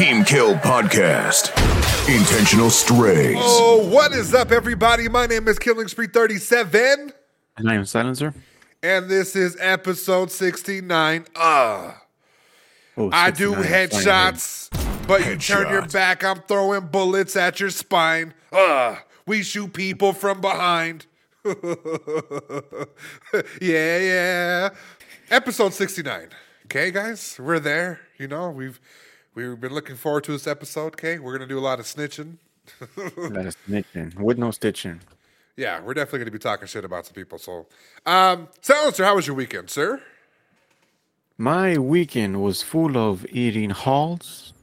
Team Kill Podcast. Intentional Strays. Oh, what is up, everybody? My name is Killing Spree 37, And I am Silencer. and this is episode 69. Uh, Oh, I do headshots, but you turn your back, I'm throwing bullets at your spine. Uh, we shoot people from behind. yeah, yeah. Episode 69. Okay, guys, we're there. You know, we've we've been looking forward to this episode. Okay, we're gonna do a lot of snitching. That is snitching with no stitching. Yeah, we're definitely going to be talking shit about some people. So, um, Silencer, how was your weekend, sir? My weekend was full of eating halls,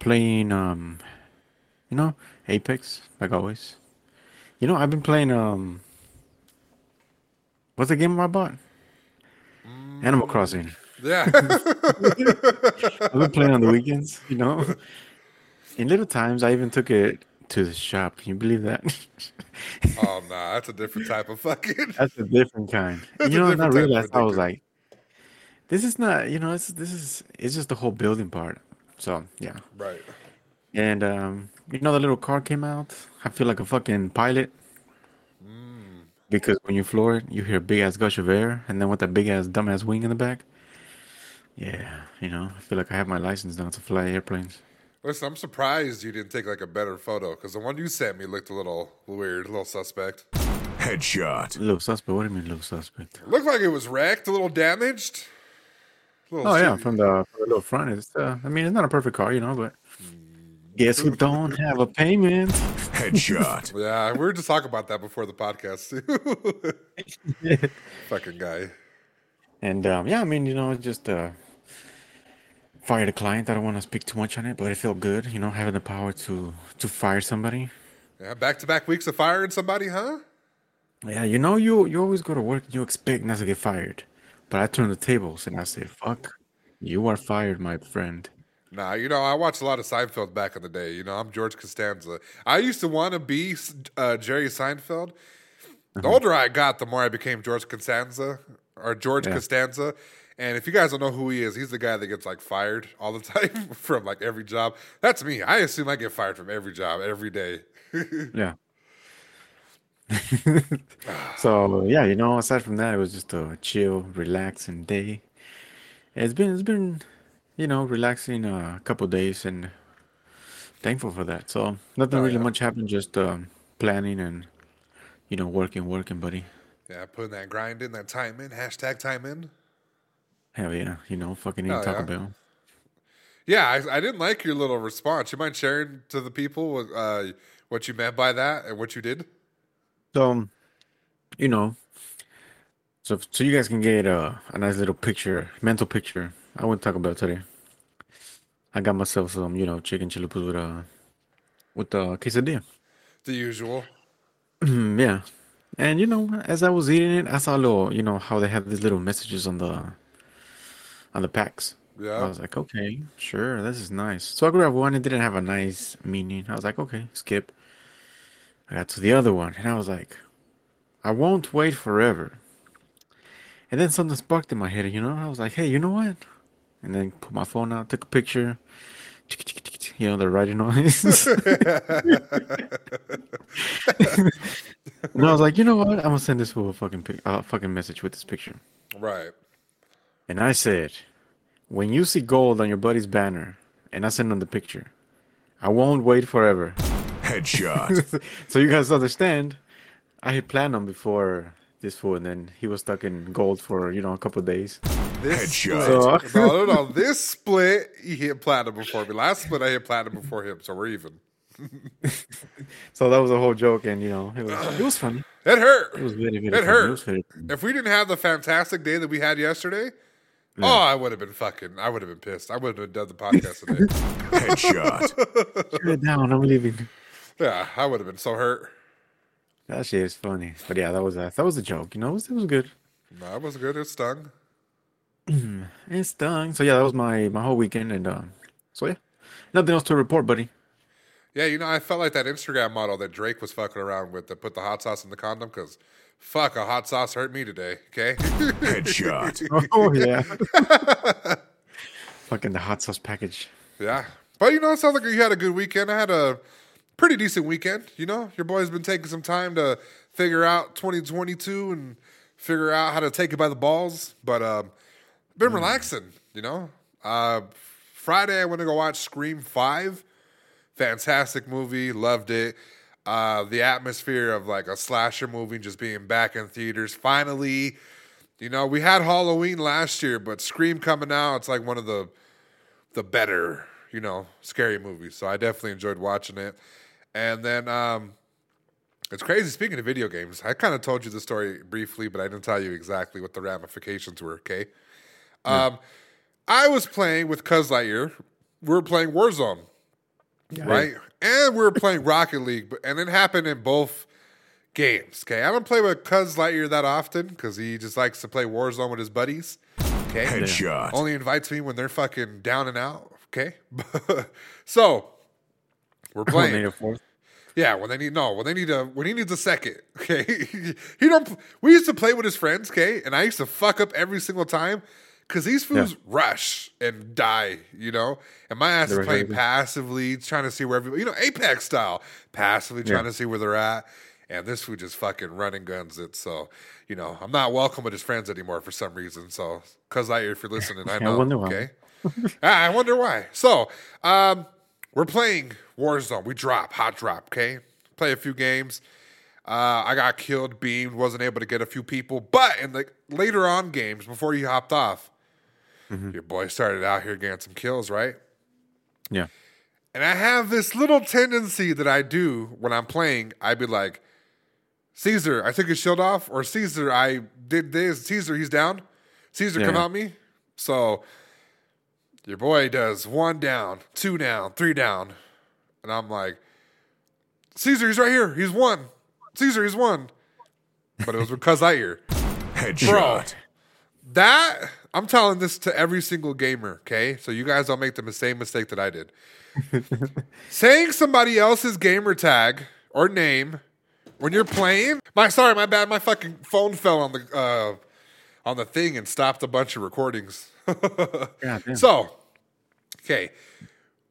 playing, um, you know, Apex, like always. You know, I've been playing, um, what's the game I bought? Animal Crossing. Yeah, I've been playing on the weekends, you know. In little times, I even took it to the shop. Can you believe that? oh nah, that's a different type of fucking. That's a different kind. That's you know, and I different type of realized I was like, this is not, you know, it's, this is, it's just the whole building part. So yeah, right. and um, you know, the little car came out. I feel like a fucking pilot Mm. because when you floor it, you hear a big ass gush of air, and then with that big ass dumb ass wing in the back. Yeah, you know, I feel like I have my license now to fly airplanes. Listen, I'm surprised you didn't take like a better photo because the one you sent me looked a little weird, a little suspect. Headshot. Little suspect. What do you mean, little suspect? Looked like it was wrecked, a little damaged. A little Oh yeah, from the, from the little front. It's, uh, I mean, it's not a perfect car, you know, but guess who don't have a payment? Headshot. Yeah, we were just talking about that before the podcast too. Fucking guy. And um, yeah, I mean, you know, just uh, fired a client. I don't want to speak too much on it, but it felt good, you know, having the power to to fire somebody. Yeah, back to back weeks of firing somebody, huh? Yeah, you know, you you always go to work, and you expect not to get fired, but I turned the tables and I said, "Fuck, you are fired, my friend." Nah, you know, I watched a lot of Seinfeld back in the day. You know, I'm George Costanza. I used to want to be uh, Jerry Seinfeld. The Uh-huh. older I got, the more I became George Costanza or George Yeah. Costanza. And if you guys don't know who he is, he's the guy that gets like fired all the time from like every job. That's me. I assume I get fired from every job every day. Yeah. so yeah, you know, aside from that, it was just a chill, relaxing day. It's been it's been, you know, relaxing uh, a couple days and thankful for that. So nothing Oh, really yeah. much happened, just um, planning and you know working, working, buddy. yeah, putting that grind in, that time in. Hashtag time in. Hell yeah, you know, fucking eating Taco yeah. Bell. Yeah, I, I didn't like your little response. You mind sharing to the people what, uh, what you meant by that and what you did? So, um, you know, so so you guys can get a, a nice little picture, mental picture. I went Taco Bell today. I got myself some, you know, chicken chalupas with a with the quesadilla. The usual. Yeah, and you know, as I was eating it, I saw a little, you know, how they have these little messages on the on the packs. I was like, okay, sure, this is nice. So I grabbed one. It didn't have a nice meaning. I was like, okay, skip. I got to the other one, and I was like, I won't wait forever. And then something sparked in my head, you know. I was like, hey, you know what? And then put my phone out, took a picture. You know, the writing noise. and I was like, you know what? I'm gonna send this fool a fucking pic- uh, fucking message with this picture. Right. And I said, when you see gold on your buddy's banner, and I send him the picture, I won't wait forever. Headshot. so you guys understand, I had planned on before this fool, and then he was stuck in gold for you know a couple of days. This Headshot. split, no, no, no. This split, he hit platinum before me. Last split, I hit platinum before him, so we're even. So that was a whole joke, and you know it was it was funny. It hurt. It was very very It funny. hurt. It was very funny. If we didn't have the fantastic day that we had yesterday, oh, I would have been fucking. I would have been pissed. I would have done the podcast today. Headshot. Turn it down. I'm leaving. yeah, I would have been so hurt. That shit is funny, but yeah, that was a that was a joke. You know, it was, it was good. No, it was good. It stung. It stung. So yeah, that was my my whole weekend, and um, so yeah, nothing else to report, buddy. Yeah, you know, I felt like that Instagram model that Drake was fucking around with that put the hot sauce in the condom because fuck, a hot sauce hurt me today. Okay. Headshot. Oh yeah. Fucking the hot sauce package. Yeah. But you know, it sounds like you had a good weekend. I had a pretty decent weekend. You know, your boy's been taking some time to figure out 2022 and figure out how to take it by the balls. But um, been relaxing, you know. Uh, Friday, I went to go watch Scream 5. Fantastic movie. Loved it. Uh, the atmosphere of like a slasher movie just being back in theaters. Finally, you know, we had Halloween last year, but Scream coming out, it's like one of the the better, you know, scary movies. So I definitely enjoyed watching it. And then um it's crazy. Speaking of video games, I kind of told you the story briefly, but I didn't tell you exactly what the ramifications were. Okay, um, I was playing with Cuz Lightyear. We were playing Warzone, right? And we were playing Rocket League, but and it happened in both games. Okay, I don't play with Cuz Lightyear that often because he just likes to play Warzone with his buddies. Okay, Headshot. only invites me when they're fucking down and out. Okay, so we're Playing. playing. a fourth. Yeah, when they need no, when they need a when he needs a second. Okay, he don't. We used to play with his friends. Okay, and I used to fuck up every single time because these fools rush and die. You know, and my ass They is playing passively, trying to see where everybody, you know, Apex style, passively Yeah. trying to see where they're at. And this fool just fucking running guns it. So, you know, I'm not welcome with his friends anymore for some reason. So, cause I, if you're listening, I I know. wonder why. okay. Ah, I wonder why. So, um, we're playing Warzone. We drop, hot drop, okay? Play a few games. Uh, I got killed, beamed, wasn't able to get a few people. But in the later on games, before you hopped off, Mm-hmm. your boy started out here getting some kills, right? Yeah. And I have this little tendency that I do when I'm playing. I'd be like, Caesar, I took his shield off, or Caesar, I did this. Caesar, he's down. Caesar, come out me. So your boy does one down, two down, three down. And I'm like, Caesar, he's right here. He's one. Caesar, he's one. But it was because I hear. Headshot. That I'm telling this to every single gamer, okay? So you guys don't make the same mistake that I did. Saying somebody else's gamer tag or name when you're playing. My sorry, my bad. My fucking phone fell on the uh, on the thing and stopped a bunch of recordings. Damn. so, okay,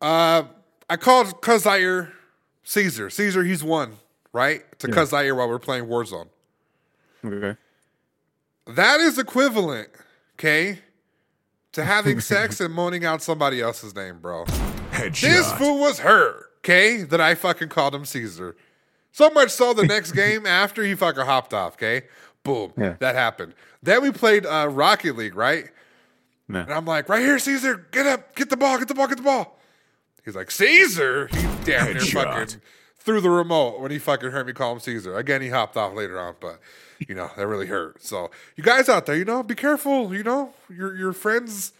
uh, I called Cuz Zaire Caesar. Caesar, he's one, right? To Yeah. Cuz while we're playing Warzone. Okay. That is equivalent, okay, to having sex and moaning out somebody else's name, bro. This fool was her, okay, that I fucking called him Caesar. So much so the next game after he fucking hopped off, okay? Boom. Yeah. That happened. Then we played uh, Rocket League, right? Yeah. And I'm like, right here, Caesar, get up, get the ball, get the ball, get the ball. He's like, Caesar? He damn near Headshot. fucking threw the remote when he fucking heard me call him Caesar. Again, he hopped off later on, but you know, that really hurt. So you guys out there, you know, be careful, you know, your your friends'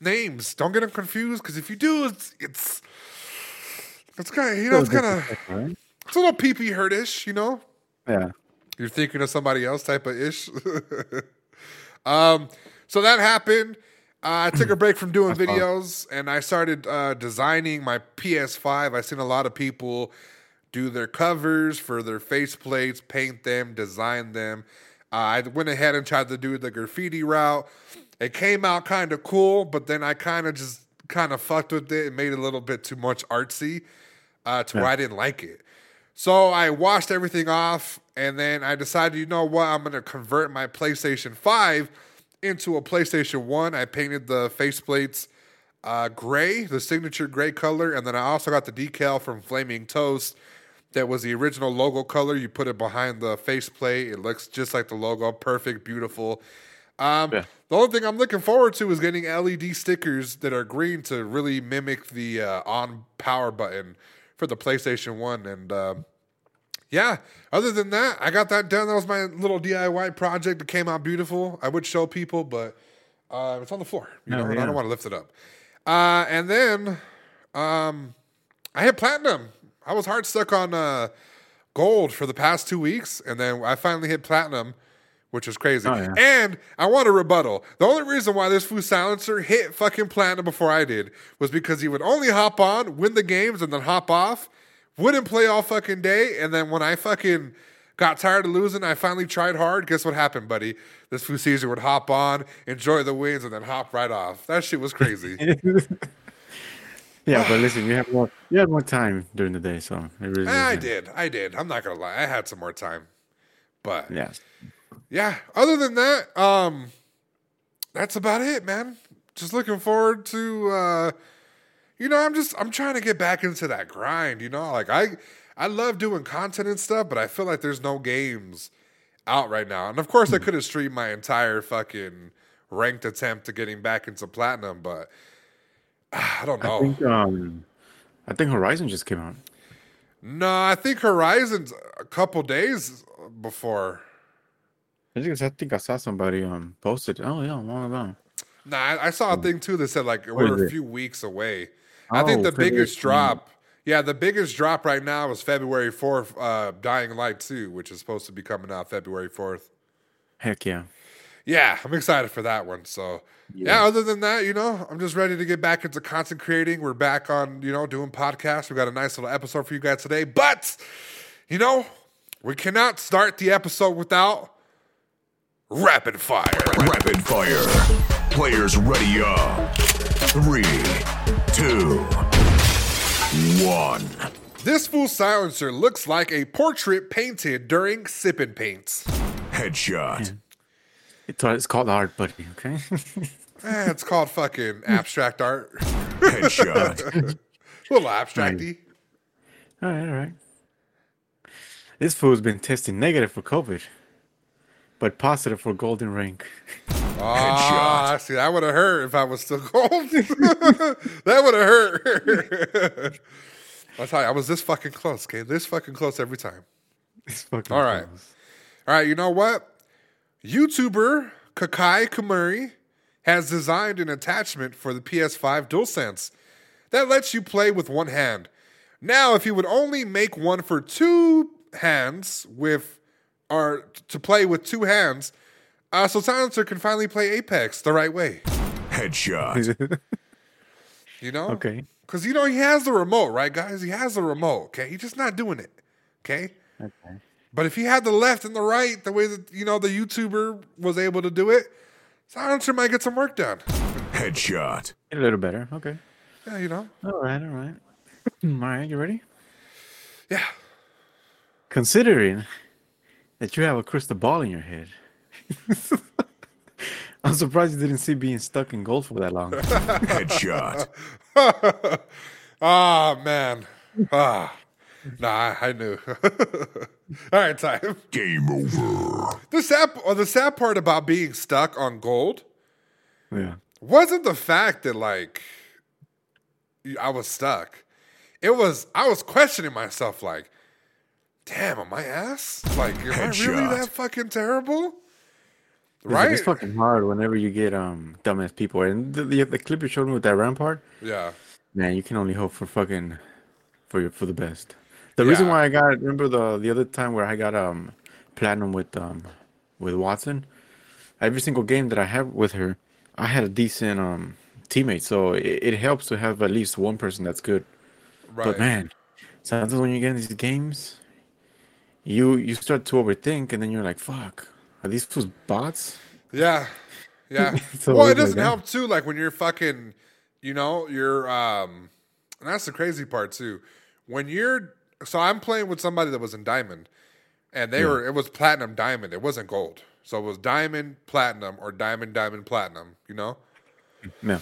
names. Don't get them confused, because if you do, it's it's it's kind of you know, it's kind of it's a little pee pee hurtish, you know. Yeah. You're thinking of somebody else type of ish. um, so that happened. Uh, I took a break from doing videos and I started uh, designing my PS5. I've seen a lot of people do their covers for their faceplates, paint them, design them. Uh, I went ahead and tried to do the graffiti route. It came out kind of cool, but then I kind of just kind of fucked with it and made it a little bit too much artsy uh, to where I didn't like it. So I washed everything off, and then I decided, you know what, I'm gonna convert my PlayStation 5 into a PlayStation 1. I painted the faceplates uh, gray, the signature gray color, and then I also got the decal from Flaming Toast that was the original logo color. You put it behind the faceplate, it looks just like the logo, perfect, beautiful. Um, Yeah. The only thing I'm looking forward to is getting LED stickers that are green to really mimic the uh, on power button for the PlayStation 1. And um, yeah, other than that, I got that done. That was my little DIY project. It came out beautiful. I would show people, but uh, it's on the floor, you Oh, know, and I don't want to lift it up. Uh, and then um, I hit platinum. I was hard stuck on uh, gold for the past two weeks, and then I finally hit platinum, which was crazy. Oh, yeah. And I want a rebuttal. The only reason why this food silencer hit fucking platinum before I did was because he would only hop on, win the games, and then hop off. Wouldn't play all fucking day, and then when I fucking got tired of losing, I finally tried hard. Guess what happened, buddy? This food Caesar would hop on, enjoy the wins, and then hop right off. That shit was crazy. Yeah, but listen, you have more. You had more time during the day, so it really. I did. I did. I'm not gonna lie. I had some more time. But Yeah. yeah, other than that, um, that's about it, man. Just looking forward to, uh, you know, I'm just I'm trying to get back into that grind. You know, like I I love doing content and stuff, but I feel like there's no games out right now. And of course, I could have streamed my entire fucking ranked attempt to getting back into platinum, but I don't know. I think um, I think Horizon just came out. no, I think Horizon's a couple days before. I think I think I saw somebody um posted. Oh yeah, long ago. Nah, I, I saw a thing too that said like we're a it? few weeks away. I think Oh, the biggest drop, yeah, the biggest drop right now is February fourth, uh, Dying Light two, which is supposed to be coming out February fourth. Heck yeah. Yeah, I'm excited for that one. So yeah. other than that, you know, I'm just ready to get back into content creating. We're back on, you know, doing podcasts. We got a nice little episode for you guys today. But, you know, we cannot start the episode without rapid fire. Rapid fire. Players ready up. Three, two, one. This fool silencer looks like a portrait painted during sipping paints. Headshot. Hmm. It's, it's called art, buddy. Okay. Eh, it's called fucking abstract art. Headshot. A little abstracty. all right, all right. This fool's been testing negative for COVID, but positive for golden ring. Ah, see, that would have hurt if I was still cold. that would have hurt. I'll tell you, I was this fucking close, okay? This fucking close every time. It's fucking All right. close. All right, you know what? YouTuber Akaki Kuumeri has designed an attachment for the PS5 DualSense that lets you play with one hand. Now, if you would only make one for two hands with, or to play with two hands, uh, so Silencer can finally play Apex the right way. Headshot. You know? Okay. Because, you know, he has the remote, right, guys? He has the remote, okay? He's just not doing it, okay? Okay. But if he had the left and the right, the way that, you know, the YouTuber was able to do it, Silencer might get some work done. Headshot. A little better. Okay. Yeah, you know? All right, all right. all right, you ready? Yeah. Considering that you have a crystal ball in your head, I'm surprised you didn't see being stuck in gold for that long. Headshot. Ah, man. Ah. Nah, I knew. All right, time. Game over. The sad, or the sad part about being stuck on gold yeah. wasn't the fact that like I was stuck. It was I was questioning myself like, damn, am I ass? Like, am I really that fucking terrible? Right? It's fucking hard whenever you get um dumbass people. And the, the, the clip you showed me with that rampart, Yeah. man, you can only hope for fucking for your for the best. The reason why I got remember the the other time where I got um platinum with um with Wattson, every single game that I have with her, I had a decent um teammate. So it, it helps to have at least one person that's good. Right. But man, sometimes when you get in these games, you you start to overthink, and then you're like, "Fuck, are these fools bots?" Yeah. Yeah. So well, it doesn't that. help too, like when you're fucking, you know, you're um and that's the crazy part too. When you're so I'm playing with somebody that was in diamond and they were it was platinum diamond. It wasn't gold. So it was diamond platinum or diamond diamond platinum, you know? Mm, yeah,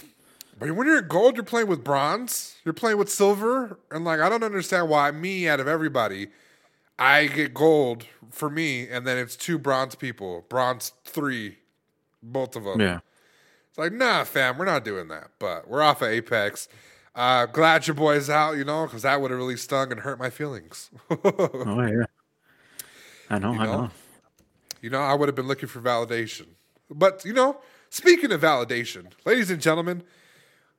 But when you're in gold, you're playing with bronze, you're playing with silver, and like I don't understand why me out of everybody, I get gold for me, and then it's two bronze people, bronze three, both of them. yeah. It's like, nah, fam, we're not doing that. But we're off of Apex. Uh, glad your boy's out, you know, because that would have really stung and hurt my feelings. Oh yeah. I know, I know? know. you know, I would have been looking for validation. But, you know, speaking of validation, ladies and gentlemen,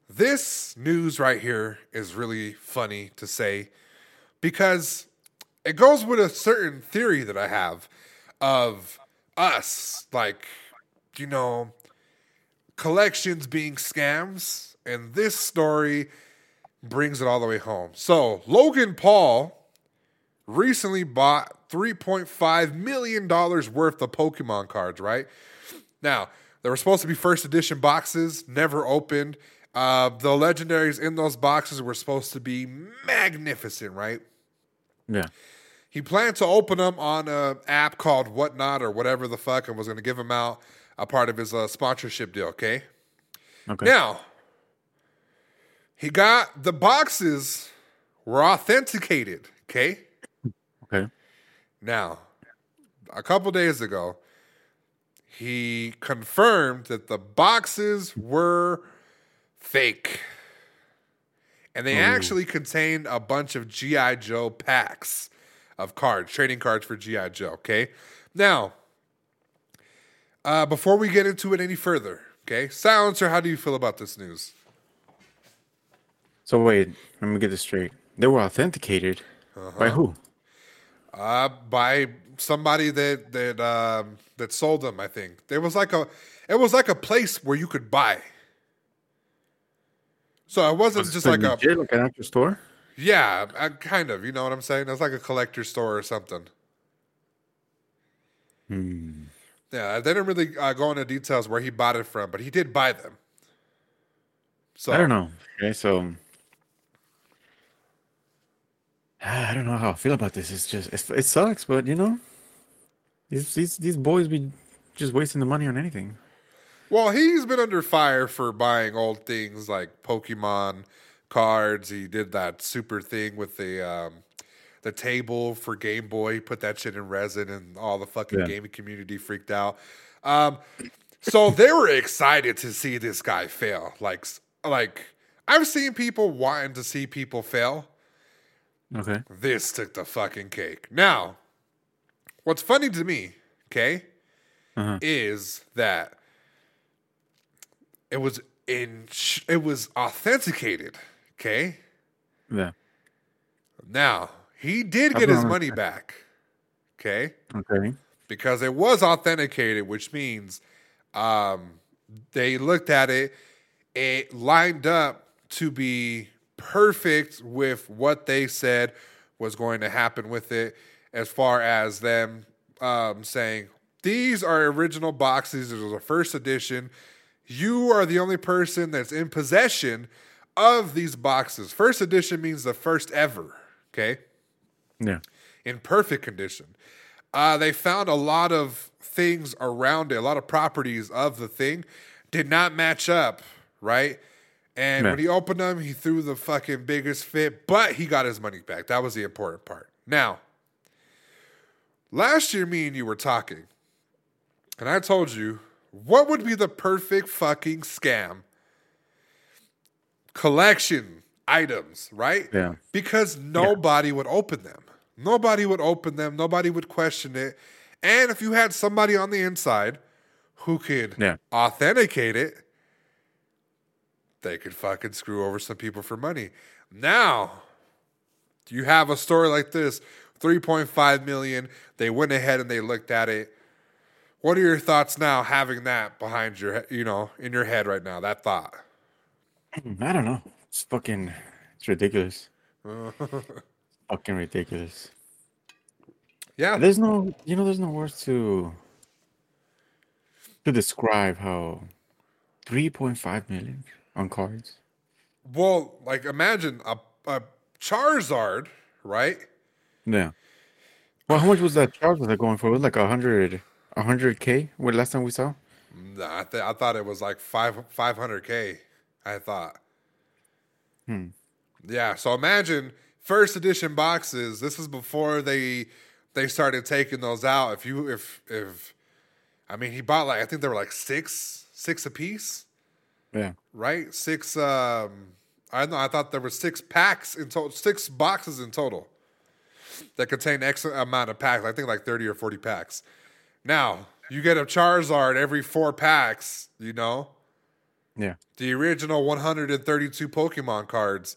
this news right here is really funny to say because it goes with a certain theory that I have of us, like, you know, collections being scams. And this story brings it all the way home. So, Logan Paul recently bought $3.5 million worth of Pokemon cards, right? Now, they were supposed to be first edition boxes, never opened. Uh, the legendaries in those boxes were supposed to be magnificent, right? Yeah. He planned to open them on an app called Whatnot or whatever the fuck, and was going to give them out a part of his uh, sponsorship deal. Okay. Okay. Now, he got the boxes were authenticated. Okay. Okay. Now, a couple days ago, he confirmed that the boxes were fake. And they actually contained a bunch of G.I. Joe packs of cards, trading cards for G.I. Joe. Okay. Now, uh, before we get into it any further, okay, Silencer, how do you feel about this news? So wait, let me get this straight. They were authenticated by who? Uh, by somebody that that um, that sold them. I think there was like a it was like a place where you could buy. So it wasn't just like a legit, like an actual store. yeah, uh, kind of. You know what I'm saying? It's like a collector store or something. Hmm. Yeah, they didn't really uh, go into details where he bought it from, but he did buy them. So I don't know. Okay, so I don't know how I feel about this. It's just it's, it sucks, but you know, these these these boys be just wasting the money on anything. Well, he's been under fire for buying old things like Pokemon cards. He did that super thing with the um, the table for Game Boy. He put that shit in resin, and all the fucking Yeah. gaming community freaked out. Um, so they were excited to see this guy fail. Like, like I've seen people wanting to see people fail. Okay. This took the fucking cake. Now, what's funny to me, okay, Uh-huh. is that it was in it was authenticated, okay? Yeah. Now, he did get his money back. Okay? Okay. Because it was authenticated, which means um they looked at it, it lined up to be perfect with what they said was going to happen with it, as far as them um, saying, These are original boxes. It was a first edition. You are the only person that's in possession of these boxes. First edition means the first ever. Okay Yeah. in perfect condition. Uh, they found a lot of things around it, a lot of properties of the thing did not match up, right? And Yeah. when he opened them, he threw the fucking biggest fit, but he got his money back. That was the important part. Now, last year, me and you were talking, and I told you what would be the perfect fucking scam collection items, right? Yeah. Because nobody would open them. Nobody would open them. Nobody would question it. And if you had somebody on the inside who could Yeah. authenticate it, they could fucking screw over some people for money. Now, you have a story like this 3.5 million. They went ahead and they looked at it. What are your thoughts now having that behind your, you know, in your head right now, that thought? I don't know. It's fucking it's ridiculous. fucking ridiculous. Yeah. There's no you know there's no words to to describe how 3.5 million on cards. Well, like imagine a, a Charizard, right? Yeah. Well, how much was that that going for? It was like a hundred, a hundred k. What last time we saw? Nah, I, th- I thought it was like five five hundred k. I thought. Hmm. Yeah. So imagine first edition boxes. This is before they they started taking those out. If you if if I mean he bought like I think there were like six six a piece, Yeah. right? Six. Um, I know. I thought there were six packs in total, six boxes in total that contain X amount of packs. I think like thirty or forty packs. Now you get a Charizard every four packs. You know Yeah. the original 132 Pokemon cards.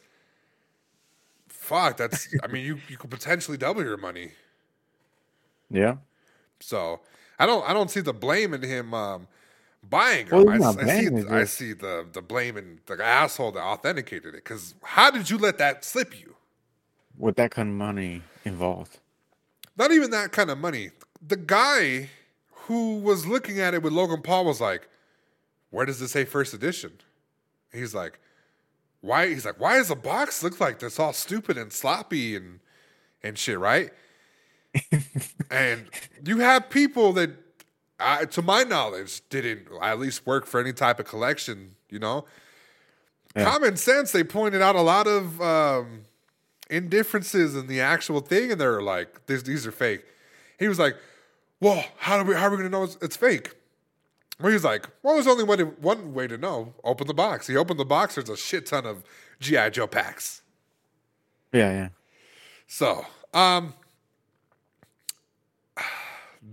Fuck, that's. I mean, you you could potentially double your money. Yeah. So I don't I don't see the blame in him um, buying Well, them. he's I, I see I see the the blame in the asshole that authenticated it. Because how did you let that slip you? With that kind of money involved. Not even that kind of money. The guy who was looking at it with Logan Paul was like, "Where does it say first edition?" He's like, why he's like, why does the box look like this all stupid and sloppy and and shit, right? and you have people that, uh, to my knowledge, didn't at least work for any type of collection. You know, Yeah. common sense. They pointed out a lot of um, indifferences in the actual thing, and they're like, "These these are fake." He was like, "Well, how do we how are we gonna know it's, it's fake?" Well, he was like, "Well, there's only one one way to know. Open the box." He opened the box. There's a shit ton of GI Joe packs. Yeah, yeah. So, um,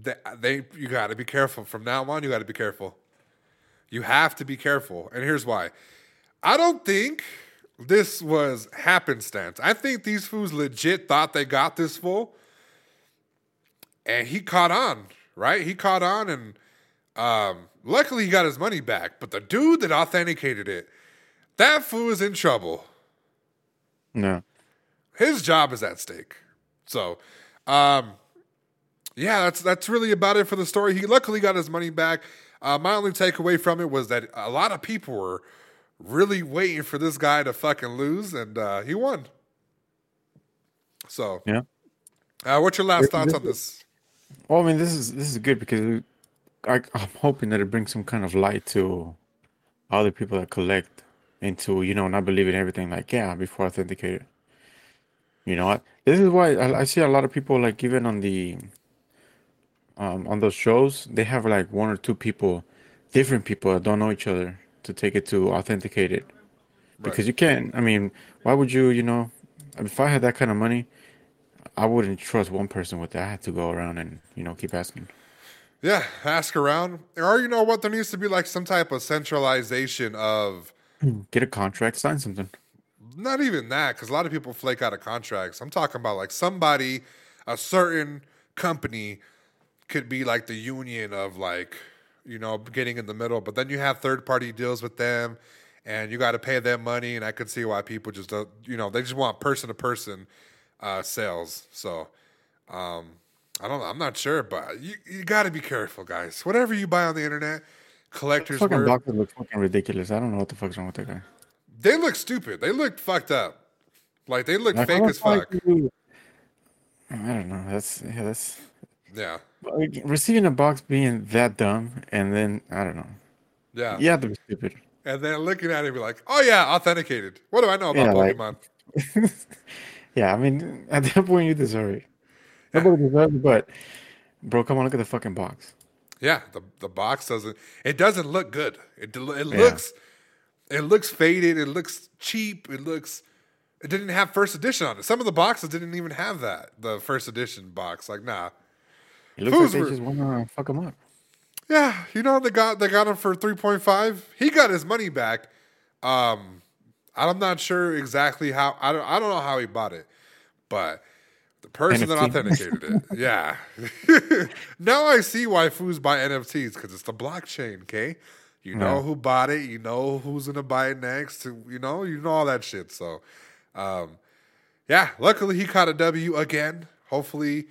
they, they you got to be careful from now on. You got to be careful. You have to be careful, and here's why. I don't think this was happenstance. I think these fools legit thought they got this fool, and he caught on. Right, he caught on, and um, luckily he got his money back. But the dude that authenticated it, that fool is in trouble No. his job is at stake. So, um, yeah, that's that's really about it for the story. He luckily got his money back. Uh, my only takeaway from it was that a lot of people were really waiting for this guy to fucking lose, and uh, he won. So, Yeah. uh, what's your last thoughts on this? Well, I mean, this is this is good because I, I'm hoping that it brings some kind of light to other people that collect into you know not believing everything like yeah before authenticated. You know what? This is why I, I see a lot of people like even on the um on those shows they have like one or two people, different people that don't know each other to take it to authenticate it because you can't. I mean, why would you? You know, if I had that kind of money. I wouldn't trust one person with that. I had to go around and you know keep asking. Yeah, ask around, or you know what? There needs to be like some type of centralization of Get a contract, sign something. not even that because a lot of people flake out of contracts i'm talking about like somebody a certain company could be like the union of like you know getting in the middle but then you have third party deals with them and you got to pay them money and i could see why people just don't you know they just want person to person uh sales so um i don't know i'm not sure but you, you got to be careful guys whatever you buy on the internet collectors Fucking worth, doctor looks fucking ridiculous. I don't know what the fuck's wrong with that guy. they look stupid they look fucked up like they look Like, fake as fuck you- I don't know. That's yeah. That's yeah like, receiving a box being that dumb, and then I don't know. Yeah. Yeah, have to be stupid. And then looking at it be like, oh yeah, authenticated. What do I know about Yeah, like- Pokemon? yeah, I mean, at that point, you deserve it. Nobody deserves it, but bro, come on, look at the fucking box. yeah, the the box doesn't it doesn't look good. It it looks it looks faded, it looks cheap, it looks it didn't have first edition on it. Some of the boxes didn't even have that, the first edition box. Like, nah. It looks like they just want to fuck him up. Yeah, you know they got they got him for three point five. He got his money back. Um, I'm not sure exactly how. I don't. I don't know how he bought it, but the person that authenticated it, yeah. now I see why fools buy NFTs because it's the blockchain. Okay, you know Yeah. who bought it. You know who's gonna buy it next. You know you know all that shit. So, um, yeah. Luckily he caught a W again. Hopefully,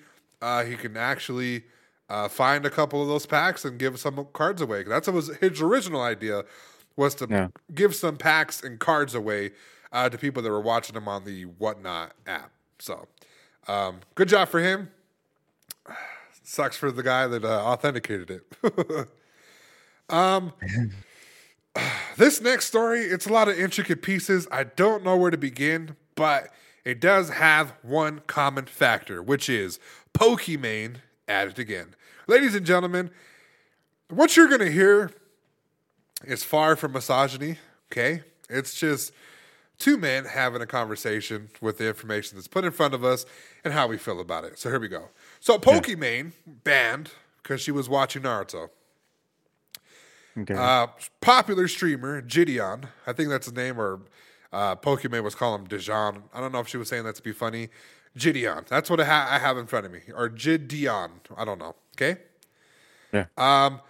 uh, he can actually uh, find a couple of those packs and give some cards away. That's what was his original idea was to Yeah. give some packs and cards away uh, to people that were watching him on the Whatnot app. So, um, good job for him. Sucks for the guy that uh, authenticated it. um, this next story, it's a lot of intricate pieces. I don't know where to begin, but it does have one common factor, which is Pokimane at it again. Ladies and gentlemen, what you're going to hear is far from misogyny, okay? It's just two men having a conversation with the information that's put in front of us and how we feel about it. So here we go. So Pokimane banned because she was watching Naruto. Okay. Uh, popular streamer Gideon, I think that's his name, or uh, Pokimane was calling him Dijon. I don't know if she was saying that to be funny. Gideon, that's what I, ha- I have in front of me, or Gideon. I don't know. Okay. yeah. Um,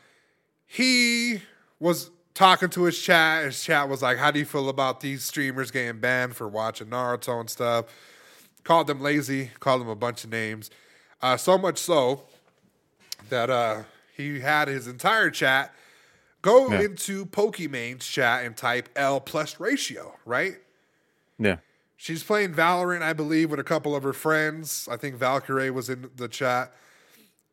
he was talking to his chat. His chat was like, "How do you feel about these streamers getting banned for watching Naruto and stuff?" Called them lazy. Called them a bunch of names. Uh, so much so that uh, he had his entire chat go Yeah. into Pokimane's chat and type L plus ratio, right? Yeah. She's playing Valorant, I believe, with a couple of her friends. I think Valkyrae was in the chat.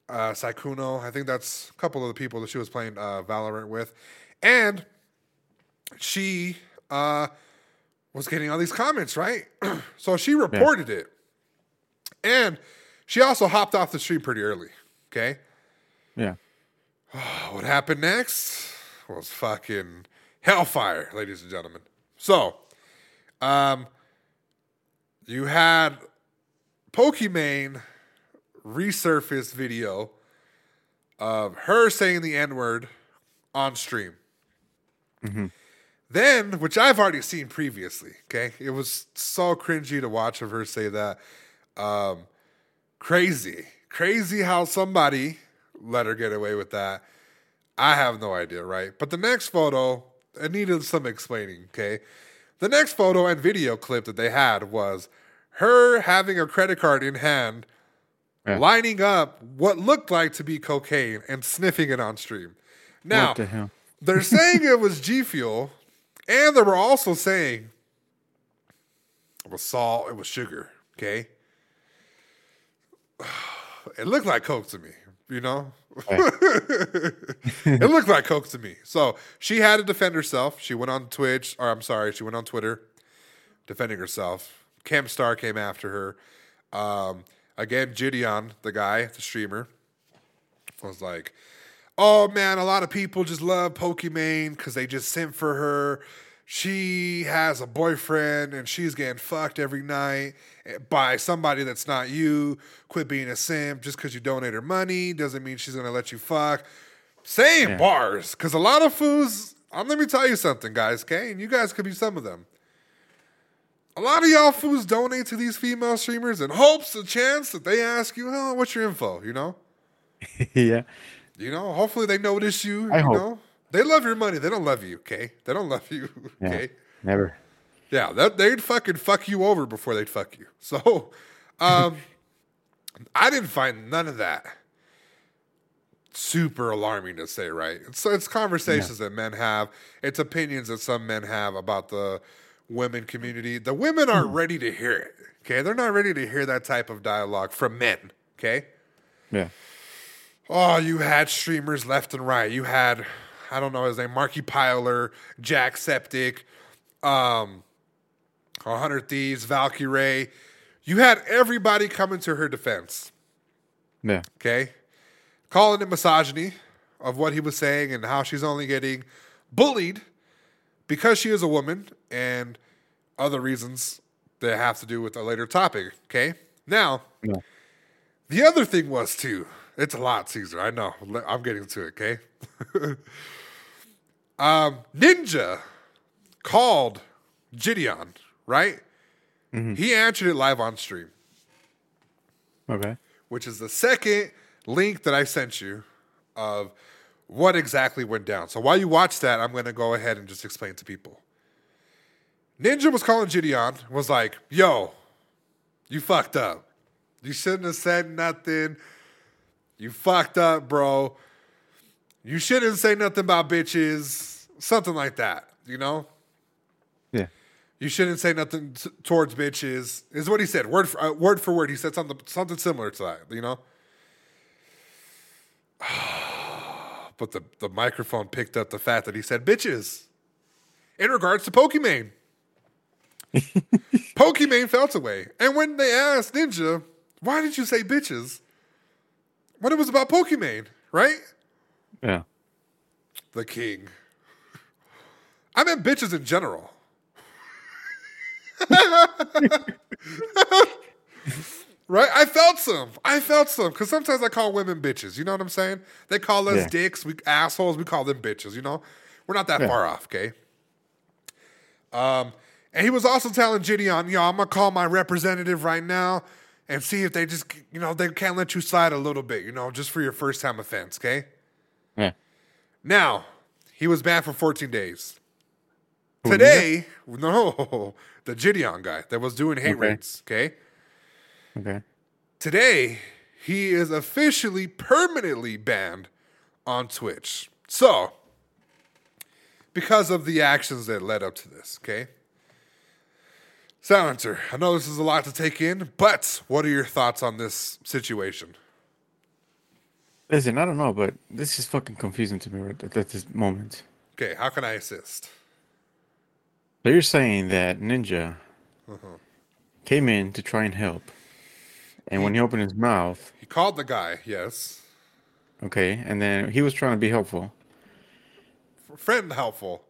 Uh, Sykkuno, I think that's a couple of the people that she was playing uh, Valorant with. And she uh, was getting all these comments, right? so she reported it. And she also hopped off the stream pretty early. Okay. Yeah. What happened next was fucking hellfire, ladies and gentlemen. So, um, you had Pokimane resurface video of her saying the N word on stream. Then, which I've already seen previously, okay? It was so cringy to watch of her say that. Um, crazy. Crazy how somebody let her get away with that. I have no idea, right? But the next photo, it needed some explaining, okay? The next photo and video clip that they had was her having a credit card in hand, Yeah. lining up what looked like to be cocaine and sniffing it on stream. Now, the they're saying it was G Fuel, and they were also saying it was salt, it was sugar, okay? It looked like Coke to me, you know? it looked like Coke to me. So she had to defend herself. She went on Twitch, or I'm sorry, she went on Twitter defending herself. Cam Star came after her. Um, again, Gideon, the guy, the streamer, was like, oh man, a lot of people just love Pokimane because they just sent for her. She has a boyfriend and she's getting fucked every night by somebody that's not you. Quit being a simp just because you donate her money doesn't mean she's gonna let you fuck. Same Yeah. bars, because a lot of fools. Um, let me tell you something, guys. Okay, and you guys could be some of them. A lot of y'all fools donate to these female streamers in hopes, a chance that they ask you, "Oh, what's your info?" You know. yeah. You know, hopefully they notice you. I you hope. know, they love your money. They don't love you. Okay, they don't love you. Yeah. Okay, Never. yeah, that, they'd fucking fuck you over before they'd fuck you. So, um, I didn't find none of that super alarming to say. Right? It's it's conversations that men have. It's opinions that some men have about the women community. The women aren't ready to hear it. Okay, they're not ready to hear that type of dialogue from men. Okay. Yeah. Oh, you had streamers left and right. You had, I don't know his name, Markiplier, Jack Septic, um, 100 Thieves, Valkyrae. You had everybody coming to her defense, Yeah. okay? Calling it misogyny of what he was saying and how she's only getting bullied because she is a woman and other reasons that have to do with a later topic, okay? Now, Yeah. the other thing was too. It's a lot, Caesar. I know. I'm getting to it. Okay. um, Ninja called Gideon. Right. He answered it live on stream, Okay. which is the second link that I sent you of what exactly went down. So while you watch that, I'm going to go ahead and just explain to people. Ninja was calling Gideon. Was like, "Yo, you fucked up. You shouldn't have said nothing." You fucked up, bro. You shouldn't say nothing about bitches. Something like that, you know? Yeah. You shouldn't say nothing t- towards bitches. Is what he said, word for, uh, word for word. He said something something similar to that, you know? But the, the microphone picked up the fact that he said bitches in regards to Pokimane. Pokimane felt away. And when they asked Ninja, why did you say bitches? When it was about Pokimane, right? Yeah. The king. I meant bitches in general. right? I felt some. I felt some. Because sometimes I call women bitches. You know what I'm saying? They call us Yeah. dicks, we assholes, we call them bitches, you know? We're not that Yeah. far off, okay? Um, and he was also telling Gideon, yo, I'm gonna call my representative right now and see if they just, you know, they can't let you slide a little bit, you know, just for your first time offense, okay? Yeah. Now, he was banned for 14 days. Who, Today, no, the Gideon guy that was doing hate Okay. raids, okay? Okay. Today, he is officially permanently banned on Twitch. So, because of the actions that led up to this, okay? Silencer, I know this is a lot to take in, but what are your thoughts on this situation? Listen, I don't know, but this is fucking confusing to me right at, at this moment. Okay, how can I assist? So you're saying that Ninja mm-hmm. came in to try and help, and when he opened his mouth, He called the guy, yes. okay, and then he was trying to be helpful, Friend helpful.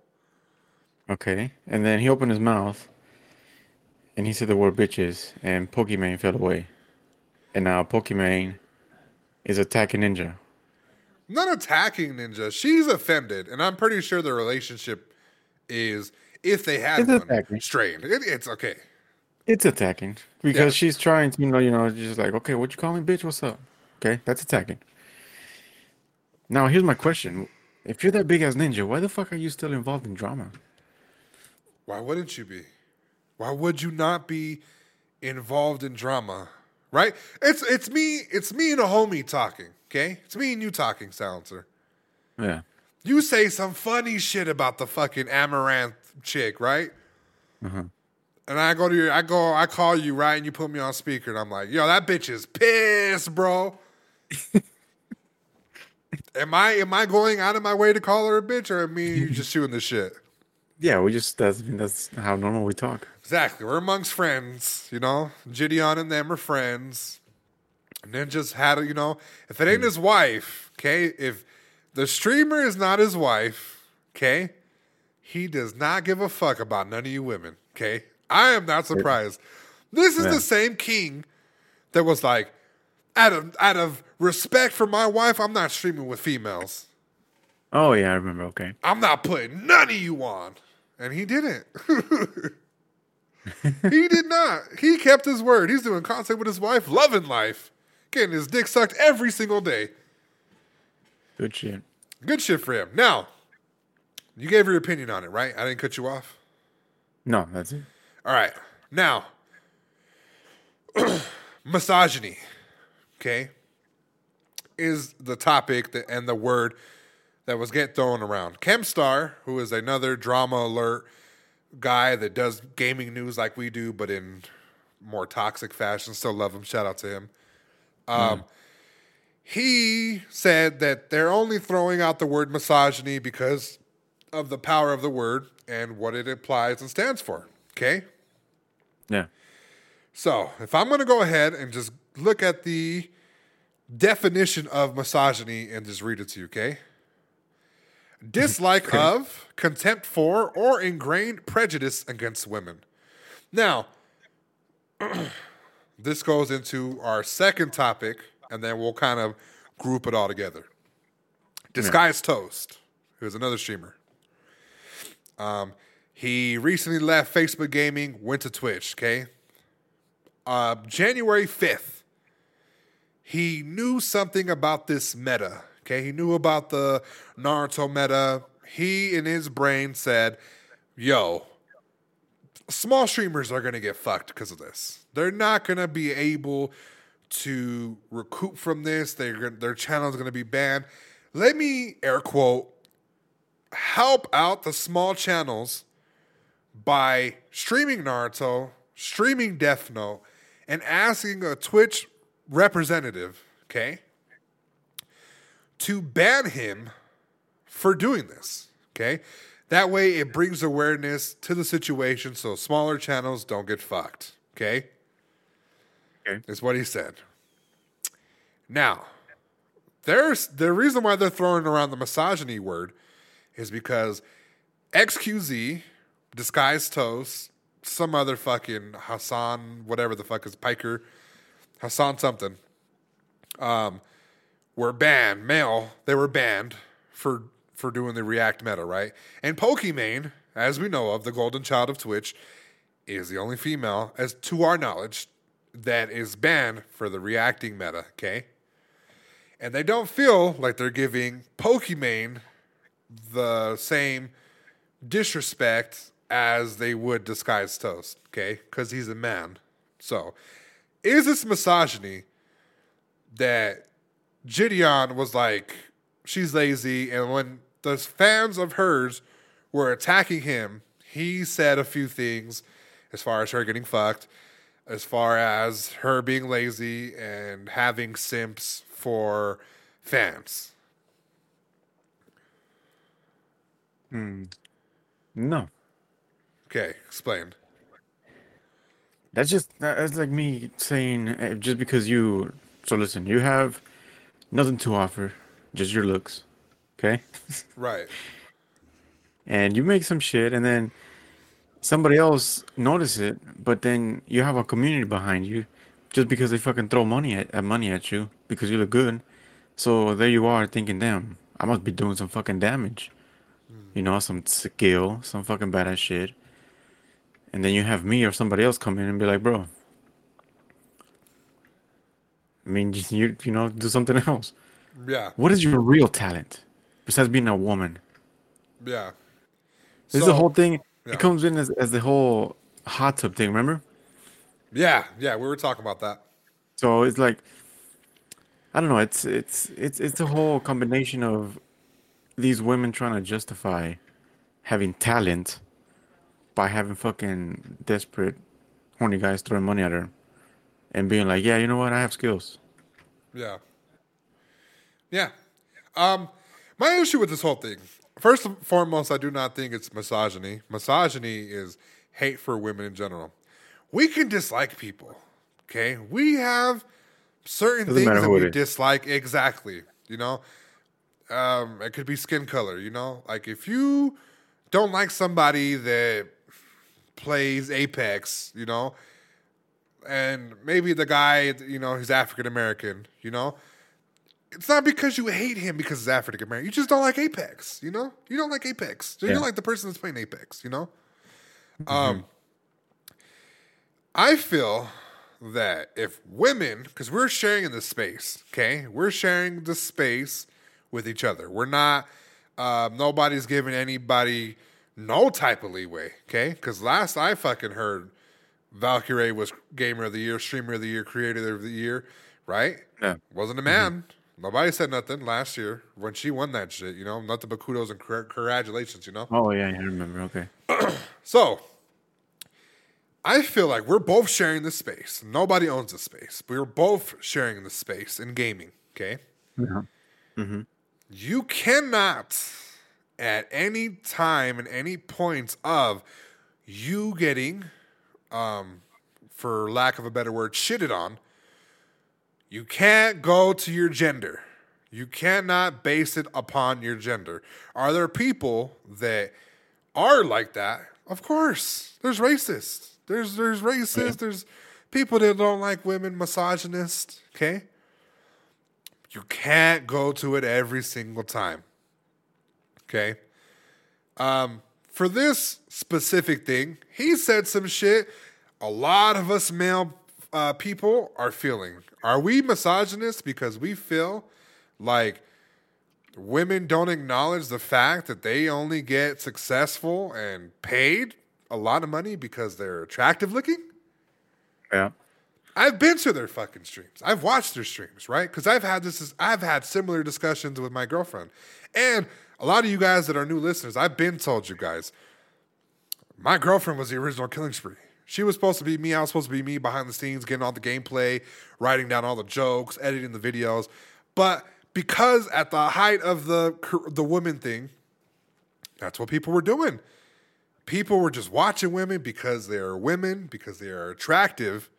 okay, and then he opened his mouth, and he said the word bitches, and Pokimane fell away, and now Pokimane is attacking Ninja. Not attacking Ninja. She's offended, and I'm pretty sure the relationship is, if they had It's one, attacking. strained. It, it's okay. It's attacking because Yeah. she's trying to, you know, you know, just like, okay, what you call me, bitch? What's up? Okay, that's attacking. Now, here's my question: If you're that big ass ninja, why the fuck are you still involved in drama? Why wouldn't you be? Why would you not be involved in drama? Right? It's it's me, it's me and a homie talking, okay? It's me and you talking, silencer. Yeah, You say some funny shit about the fucking Amouranth chick, right? Mm-hmm. And I go to your, I go, I call you, right? And you put me on speaker, and I'm like, yo, that bitch is pissed, bro. am I am I going out of my way to call her a bitch, or me and you just shooting the shit? Yeah. We just that's I mean, that's how normal we talk. Exactly. We're amongst friends, you know. Gideon and them are friends. Ninja's had a, you know, if it ain't hmm. his wife, okay, if the streamer is not his wife, okay, he does not give a fuck about none of you women, okay? I am not surprised. This is Yeah. the same king that was like, out of out of respect for my wife, I'm not streaming with females. Oh yeah, I remember. Okay, I'm not putting none of you on. And he didn't. he did not. He kept his word. He's doing content with his wife, loving life, getting his dick sucked every single day. good shit. Good shit for him. Now, you gave your opinion on it, right? I didn't cut you off. No, that's it. All right. Now, misogyny, okay, is the topic that, and the word that was getting thrown around. Keemstar, who is another drama alert guy that does gaming news like we do, but in more toxic fashion. Still love him. Shout out to him. Um, He said that they're only throwing out the word misogyny because of the power of the word and what it implies and stands for. Okay? Yeah. So, if I'm going to go ahead and just look at the definition of misogyny and just read it to you, okay? Dislike of, contempt for, or ingrained prejudice against women. Now, this goes into our second topic, and then we'll kind of group it all together. Disguised Toast, who's another streamer. Um, he recently left Facebook Gaming, went to Twitch, okay? uh, January 5th, he knew something about this meta. Okay, he knew about the Naruto meta. He, in his brain, said, Yo, small streamers are going to get fucked because of this. They're not going to be able to recoup from this. They're, their channel is going to be banned. Let me, air quote, help out the small channels by streaming Naruto, streaming Death Note, and asking a Twitch representative, okay, to ban him for doing this, okay? That way it brings awareness to the situation so smaller channels don't get fucked, okay? Okay. Is what he said. Now, there's the reason why they're throwing around the misogyny word is because xQc, Disguised Toast, some other fucking Hasan, whatever the fuck is Piker, Hasan something, um, were banned. Male, they were banned for for doing the React meta, right? And Pokimane, as we know of, the golden child of Twitch, is the only female, as to our knowledge, that is banned for the reacting meta. Okay, and they don't feel like they're giving Pokimane the same disrespect as they would Disguised Toast, okay? Because he's a man. So, is this misogyny that Gideon was like, she's lazy, and when the fans of hers were attacking him, he said a few things as far as her getting fucked, as far as her being lazy and having simps for fans. No. Okay, explain. That's just that's like me saying uh, just because you so listen, you have nothing to offer, just your looks. Okay? Right. and you make some shit and then somebody else notice it, but then you have a community behind you just because they fucking throw money at, at money at you because you look good. So there you are thinking, damn, I must be doing some fucking damage. Hmm. You know, some skill, some fucking badass shit. And then you have me or somebody else come in and be like, bro. I mean, you you know, do something else. Yeah. What is your real talent besides being a woman? Yeah. This is the whole thing. yeah. It comes in as, as the whole hot tub thing, remember? Yeah, yeah, we were talking about that. So it's like I don't know, it's it's it's it's a whole combination of these women trying to justify having talent by having fucking desperate horny guys throwing money at her and being like, Yeah, you know what, I have skills. Yeah. Yeah. Um, my issue with this whole thing, first and foremost, I do not think it's misogyny. Misogyny is hate for women in general. We can dislike people. Okay. We have certain Doesn't things that we is. dislike. Exactly. You know, um, it could be skin color, you know, like if you don't like somebody that plays Apex, you know, and maybe the guy, you know, he's African American, you know, it's not because you hate him because he's African American. You just don't like Apex, you know? You don't like Apex. You Yeah. don't like the person that's playing Apex, you know? Um, I feel that if women, because we're sharing in this space, okay? We're sharing the space with each other. We're not, um, nobody's giving anybody no type of leeway, okay? Because last I fucking heard, Valkyrae was Gamer of the Year, Streamer of the Year, Creator of the Year, right? Yeah. Wasn't a mm-hmm. man. Nobody said nothing last year when she won that shit, you know? Nothing but kudos and congr- congratulations, you know? Oh yeah, yeah, I remember. Okay. So, I feel like we're both sharing the space. Nobody owns the space. We're both sharing the space in gaming, okay? Yeah. Mm-hmm. You cannot, at any time and any points of you getting, um, for lack of a better word, shitted on, you can't go to your gender. You cannot base it upon your gender. Are there people that are like that? Of course. There's racists. There's there's racists. There's people that don't like women, misogynist. Okay. You can't go to it every single time. Okay. Um, for this specific thing, he said some shit. A lot of us male uh, people are feeling. Are we misogynists because we feel like women don't acknowledge the fact that they only get successful and paid a lot of money because they're attractive looking? Yeah. I've been to their fucking streams. I've watched their streams, right? Because I've had this. I've had similar discussions with my girlfriend, and a lot of you guys that are new listeners. I've been told you guys. My girlfriend was the original Killing Spree. She was supposed to be me. I was supposed to be me behind the scenes, getting all the gameplay, writing down all the jokes, editing the videos. But because at the height of the the woman thing, that's what people were doing. People were just watching women because they are women, because they are attractive.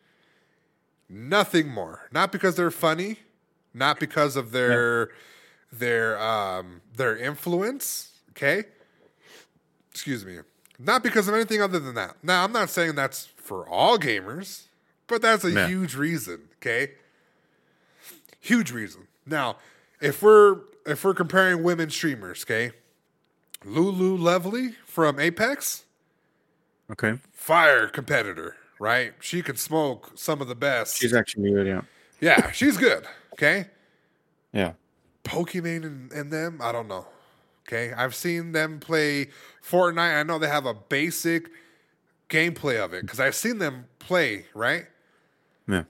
Nothing more. Not because they're funny, not because of their their um their influence, okay? Excuse me. Not because of anything other than that. Now, I'm not saying that's for all gamers, but that's a Yeah. huge reason, okay? Huge reason. Now, if we're if we're comparing women streamers, okay? Lulu Lovely from Apex, Okay. fire competitor, right? She can smoke some of the best. She's actually good. Yeah. yeah, she's good. Okay. Yeah. Pokimane and, and them, I don't know. Okay. I've seen them play Fortnite. I know they have a basic gameplay of it because I've seen them play, right? Yeah.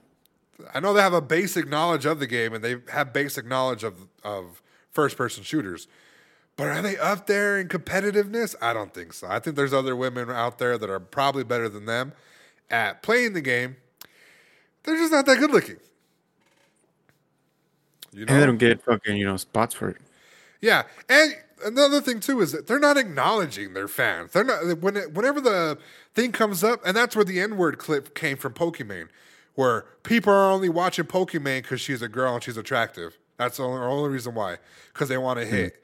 I know they have a basic knowledge of the game and they have basic knowledge of, of first person shooters. But are they up there in competitiveness? I don't think so. I think there's other women out there that are probably better than them. at playing the game, they're just not that good looking. You And they don't get fucking, you know, spots for it. Yeah, and another thing too is that they're not acknowledging their fans. They're not when it, whenever the thing comes up, and that's where the N word clip came from Pokimane, where people are only watching Pokimane because she's a girl and she's attractive. That's the only, only reason why, because they want to hmm. hit.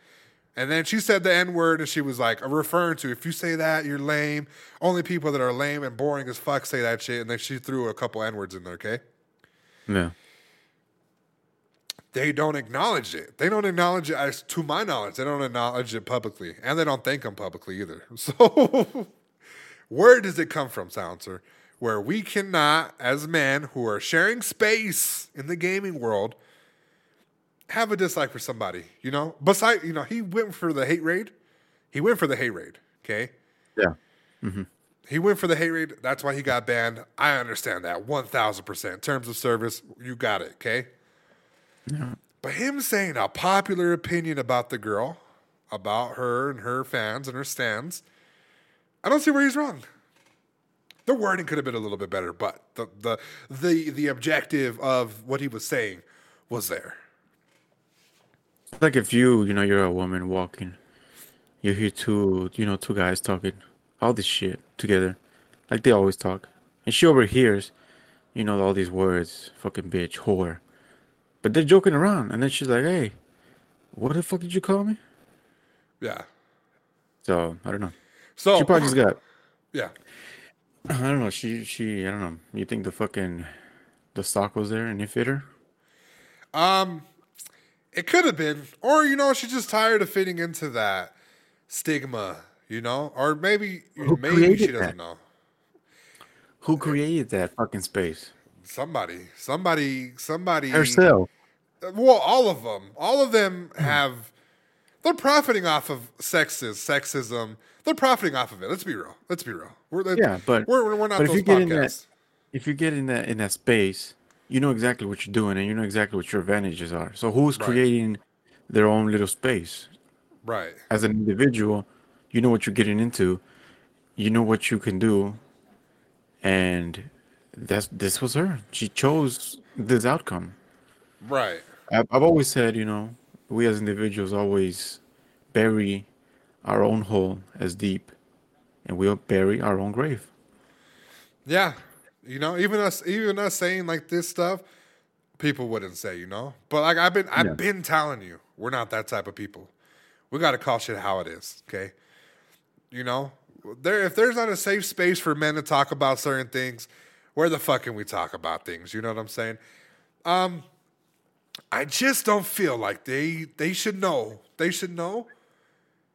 And then she said the N word, and she was like referring to if you say that you're lame. Only people that are lame and boring as fuck say that shit. And then she threw a couple N words in there. Okay. Yeah. They don't acknowledge it. They don't acknowledge it, as to my knowledge, they don't acknowledge it publicly, and they don't thank them publicly either. So, where does it come from, Silencer? Where we cannot, as men who are sharing space in the gaming world, have a dislike for somebody, you know? Besides, you know, he went for the hate raid. He went for the hate raid, okay? Yeah. Mm-hmm. He went for the hate raid. That's why he got banned. I understand that 1000%. Terms of service, you got it, okay? Yeah. But him saying a popular opinion about the girl, about her and her fans and her stands, I don't see where he's wrong. The wording could have been a little bit better, but the the the the objective of what he was saying was there. Like if you, you know, you're a woman walking, you hear two, you know, two guys talking all this shit together, like they always talk, and she overhears, you know, all these words, fucking bitch, whore, but they're joking around, and then she's like, hey, what the fuck did you call me? Yeah. So I don't know. So She probably just got, yeah. I don't know. She, she, I don't know. You think the fucking, the sock was there and it fit her? Um, it could have been, or you know, she's just tired of fitting into that stigma, you know, or maybe Who maybe she doesn't that? know. Who created that fucking space? Somebody, somebody, somebody. Herself. Well, all of them, all of them hmm. have. They're profiting off of sexist sexism. They're profiting off of it. Let's be real. Let's be real. We're, Yeah, but- we're, we're not but if those you get in podcasts. that- If you get in that in that space, you know exactly what you're doing, and you know exactly what your advantages are. So who's Right. creating their own little space? Right. As an individual, you know what you're getting into. You know what you can do, and that's this was her. She chose this outcome. Right. I've, I've always said, you know, we as individuals always bury our own hole as deep, and we'll bury our own grave. Yeah. You know, even us even us saying like this stuff, people wouldn't say, you know? But like I've been I've Yeah. been telling you, we're not that type of people. We gotta call shit how it is, okay? You know? There if there's not a safe space for men to talk about certain things, where the fuck can we talk about things? You know what I'm saying? Um I just don't feel like they they should know. They should know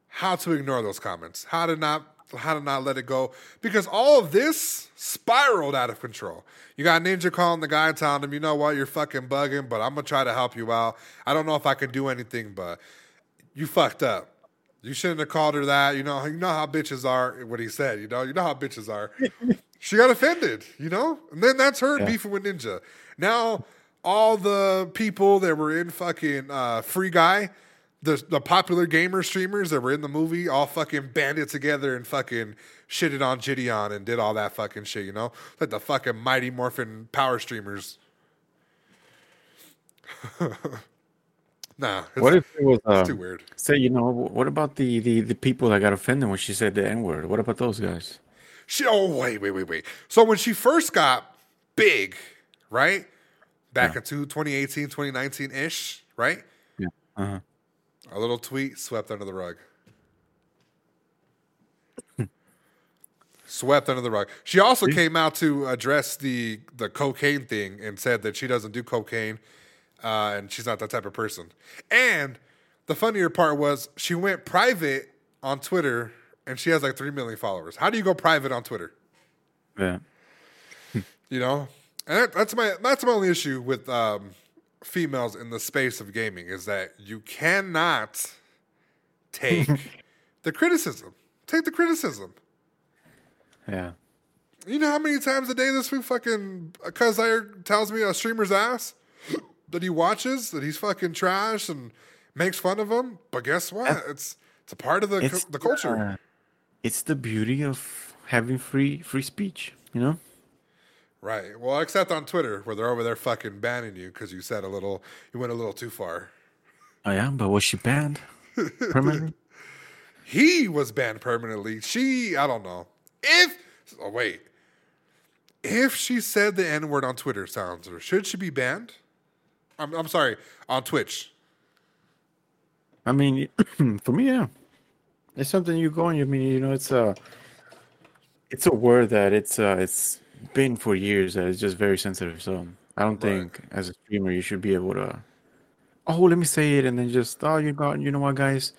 how to ignore those comments, how to not how to not let it go, because all of this spiraled out of control. You got Ninja calling the guy, and telling him, "You know what? You're fucking bugging, but I'm gonna try to help you out. I don't know if I can do anything, but you fucked up. You shouldn't have called her that. You know, you know how bitches are. What he said, you know, you know how bitches are. she got offended, you know, and then that's her Yeah. beefing with Ninja. Now all the people that were in fucking uh, Free Guy, the the popular gamer streamers that were in the movie, all fucking banded together and fucking shitted on Gideon and did all that fucking shit, you know, like the fucking Mighty Morphin power streamers. nah, it's, What if it was uh, too weird. Say, you know, what about the, the the people that got offended when she said the N word? What about those guys? She oh wait wait wait wait. So when she first got big, right? Back into 2018, 2019 ish, right? Yeah. Uh-huh. A little tweet swept under the rug. swept under the rug. She also came out to address the the cocaine thing and said that she doesn't do cocaine, uh, and she's not that type of person. And the funnier part was she went private on Twitter, and she has like three million followers. How do you go private on Twitter? Yeah. You know, and that, that's my that's my only issue with um, females in the space of gaming is that you cannot take the criticism. Take the criticism. Yeah. You know how many times a day this fool fucking cuz I tells me a streamer's ass that he watches that he's fucking trash and makes fun of him. But guess what? It's it's a part of the the culture. uh, it's the beauty of having free free speech, you know? Right. Well, except on Twitter where they're over there fucking banning you because you said a little, you went a little too far. Oh, I am, but was she banned permanently? He was banned permanently. She, I don't know. If, oh, wait. If she said the N word on Twitter, sounds or should she be banned? I'm, I'm sorry, on Twitch. I mean, for me, yeah, it's something you go on. I mean, you know, it's a, it's a word that it's uh, it's been for years that it's just very sensitive. So I don't Right. think as a streamer you should be able to. Oh, let me say it, and then just oh, you got, you know what, guys,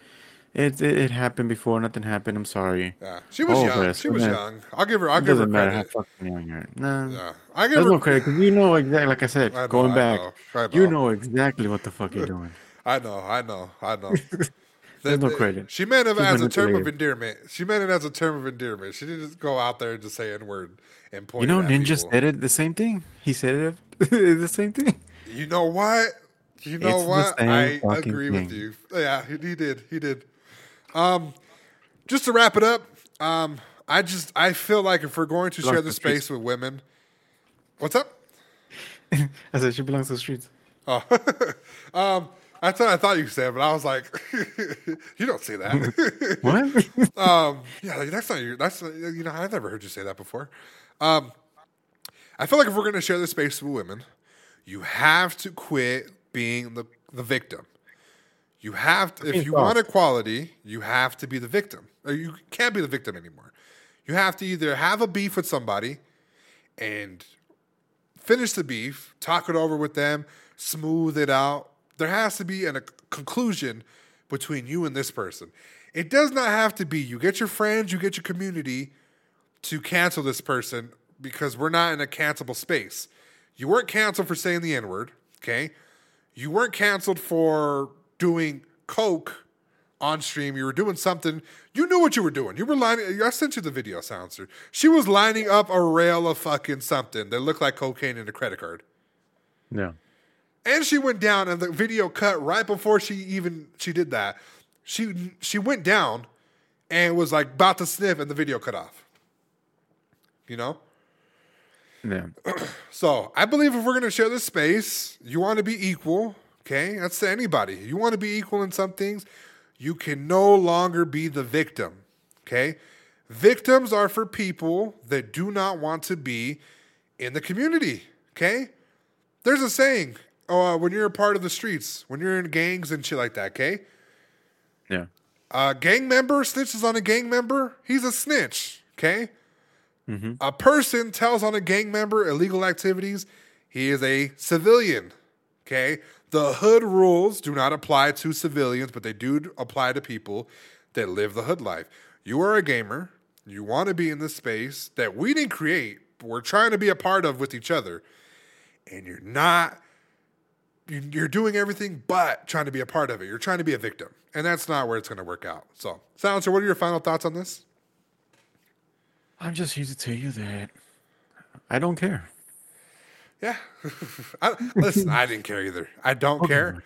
it it, it happened before. Nothing happened. I'm sorry. Yeah, she was Oh, young. She was yeah. young. I'll give her. I'll It give her doesn't matter how credit. fucking young you're. Nah, Yeah, I give there's her no credit because you know exactly. Like I said, I know, going I back, know, I you know. know exactly what the fuck you're doing. I know, I know, I know. There's no credit. She meant it She's as a term of endearment. She meant it as a term of endearment. She didn't just go out there and just say N word and point. You know, Ninja people. said it the same thing. He said it the same thing. You know what? You know It's what? I agree with you. Yeah, he, did. He did. Um, just to wrap it up, um, I just I feel like if we're going to Belongs share the space with women, what's up? I said she belongs to the streets. Oh, um, that's what I thought you said, but I was like, you don't say that. What? um, yeah, like, that's not your. That's you know, I've never heard you say that before. Um, I feel like if we're going to share the space with women, you have to quit being the the victim. You have to, if you want equality, you have to be the victim. Or you can't be the victim anymore. You have to either have a beef with somebody and finish the beef, talk it over with them, smooth it out. There has to be an, a conclusion between you and this person. It does not have to be you get your friends, you get your community to cancel this person because we're not in a cancelable space. You weren't canceled for saying the N word, okay? You weren't canceled for doing coke on stream. You were doing something. You knew what you were doing. You were lining. I sent you the video, Soundster. She was lining up a rail of fucking something that looked like cocaine in a credit card. No. And she went down, and the video cut right before she even she did that. She she went down, and was like about to sniff, and the video cut off. You know. Yeah. So I believe if we're going to share this space, you want to be equal. Okay, that's to anybody. You want to be equal in some things. You can no longer be the victim. Okay, victims are for people that do not want to be in the community. Okay, there's a saying. Uh, when you're a part of the streets, when you're in gangs and shit like that. Okay, Yeah. a gang member snitches on a gang member, he's a snitch. Okay? A person tells on a gang member illegal activities, he is a civilian. Okay? The hood rules do not apply to civilians, but they do apply to people that live the hood life. You are a gamer. You want to be in this space that we didn't create, but we're trying to be a part of with each other. And you're not you're doing everything but trying to be a part of it. You're trying to be a victim, and that's not where it's going to work out. So, Silencer, what are your final thoughts on this? I'm just here to tell you that I don't care. Yeah, I, listen, I didn't care either. I don't care.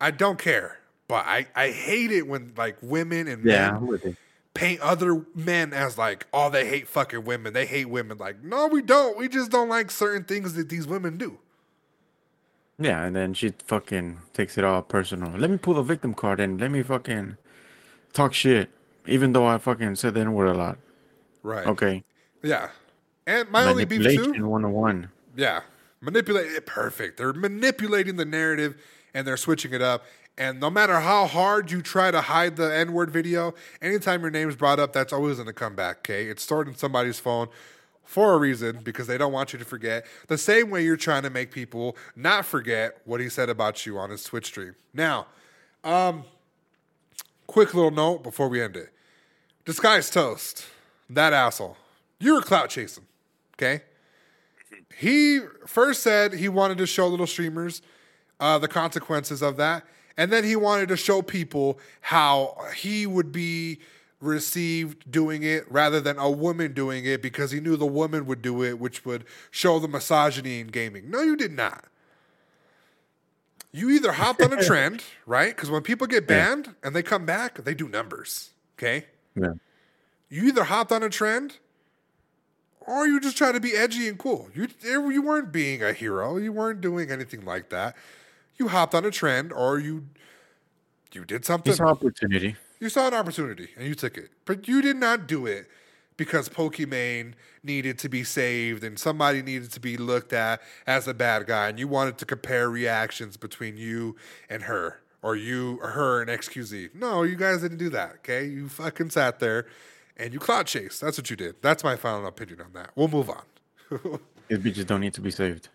I don't care, but I I hate it when like women and men paint other men as like, oh, they hate fucking women. They hate women. Like, no, we don't. We just don't like certain things that these women do. Yeah, and then she fucking takes it all personal. Let me pull the victim card and let me fucking talk shit, even though I fucking said the N word a lot. Right. Okay. Yeah. And my only beef too. Manipulation 101. Yeah. Manipulate it perfect. They're manipulating the narrative and they're switching it up. And no matter how hard you try to hide the N word video, anytime your name's brought up, that's always going to come back, okay? It's stored in somebody's phone for a reason because they don't want you to forget. The same way you're trying to make people not forget what he said about you on his Twitch stream. Now, um, quick little note before we end it. Disguised Toast, that asshole. You were clout chasing, okay? He first said he wanted to show little streamers uh, the consequences of that. And then he wanted to show people how he would be received doing it rather than a woman doing it because he knew the woman would do it, which would show the misogyny in gaming. No, you did not. You either hopped on a trend, right? Because when people get banned and they come back, they do numbers, okay? Yeah. You either hopped on a trend or you just try to be edgy and cool. You eh, you weren't being a hero. You weren't doing anything like that. You hopped on a trend, or you you did something. It's an opportunity. You saw an opportunity and you took it, but you did not do it because Pokimane needed to be saved and somebody needed to be looked at as a bad guy, and you wanted to compare reactions between you and her, or you or her and xQc. No, you guys didn't do that. Okay, you fucking sat there and you clout chased. That's what you did. That's my final opinion on that. We'll move on. These bitches don't need to be saved.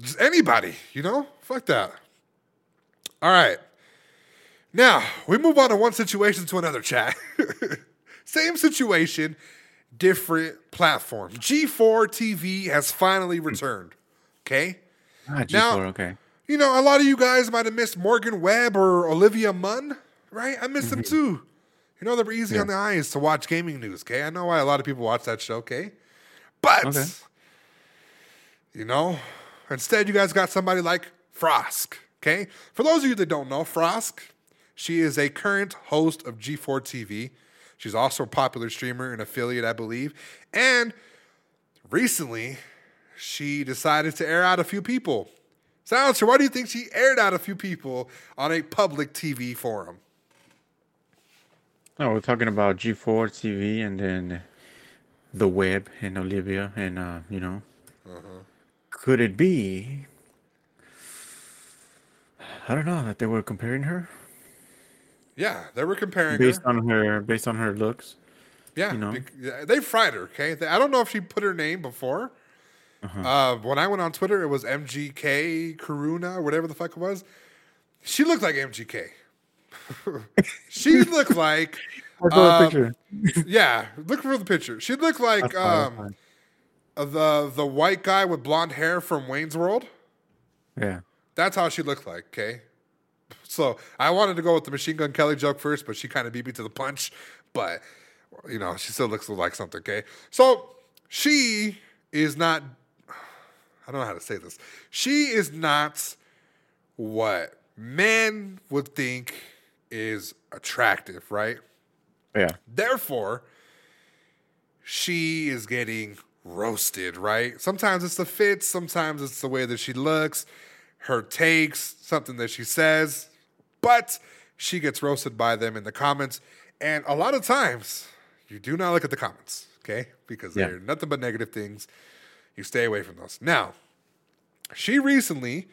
Just anybody, you know? Fuck that. All right. Now, we move on to one situation to another chat. Same situation, different platform. G4 TV has finally returned. Okay? Ah, G4, Now- okay. You know, a lot of you guys might have missed Morgan Webb or Olivia Munn, right? I missed them too. You know, they were easy Yeah. on the eyes to watch gaming news, okay? I know why a lot of people watch that show, okay? But, Okay. you know, instead you guys got somebody like Frosk, okay? For those of you that don't know, Frosk, she is a current host of G4 TV. She's also a popular streamer and affiliate, I believe. And recently, she decided to air out a few people. Silencer, why do you think she aired out a few people on a public TV forum? Oh, we're talking about G4 TV and then the Webb and Olivia and uh, you know. Could it be? I don't know that they were comparing her Yeah, they were comparing based her. on her based on her looks. Yeah, you know. they fried her. Okay, They- I don't know if she put her name before. Uh-huh. Uh, when I went on Twitter, it was MGK Karuna, whatever the fuck it was. She looked like MGK. she looked like Um, picture. yeah. Look for the picture. She looked like That's fine, that's um, the the white guy with blonde hair from Wayne's World. Yeah. That's how she looked like, okay? So I wanted to go with the Machine Gun Kelly joke first, but she kind of beat me to the punch. But, you know, she still looks like something, okay? So she is not, I don't know how to say this. She is not what men would think is attractive, right? Yeah. Therefore, she is getting roasted, right? Sometimes it's the fits, sometimes it's the way that she looks, her takes, something that she says, but she gets roasted by them in the comments. And a lot of times, you do not look at the comments, okay? Because Yeah. they're nothing but negative things. You stay away from those. Now, she recently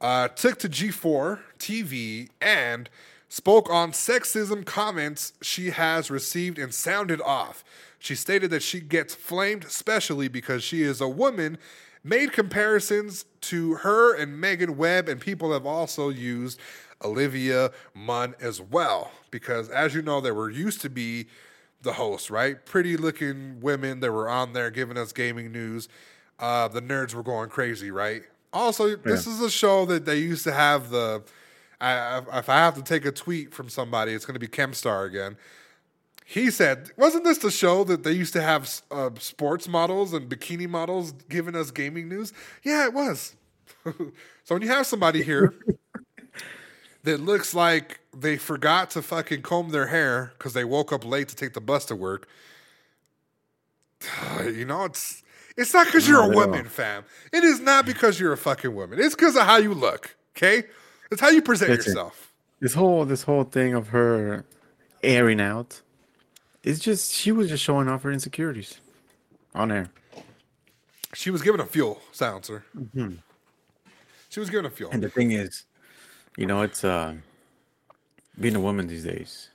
uh, took to G4 TV and spoke on sexism comments she has received and sounded off. She stated that she gets flamed, especially because she is a woman, made comparisons to her and Megan Webb, and people have also used Olivia Munn as well. Because as you know, there were used to be the hosts, right? Pretty looking women that were on there giving us gaming news. Uh, the nerds were going crazy, right? Also, this is a show that they used to have the. I- if I have to take a tweet from somebody, it's going to be Keemstar again. He said, "Wasn't this the show that they used to have uh, sports models and bikini models giving us gaming news?" Yeah, it was. so when you have somebody here that looks like they forgot to fucking comb their hair because they woke up late to take the bus to work. You know, it's it's not because you're a woman, fam. It is not because you're a fucking woman. It's because of how you look. Okay, it's how you present yourself. This whole this whole thing of her airing out, it's just she was just showing off her insecurities on air. She was giving a fuel silencer. She was giving a fuel. And the thing is, you know, it's uh being a woman these days.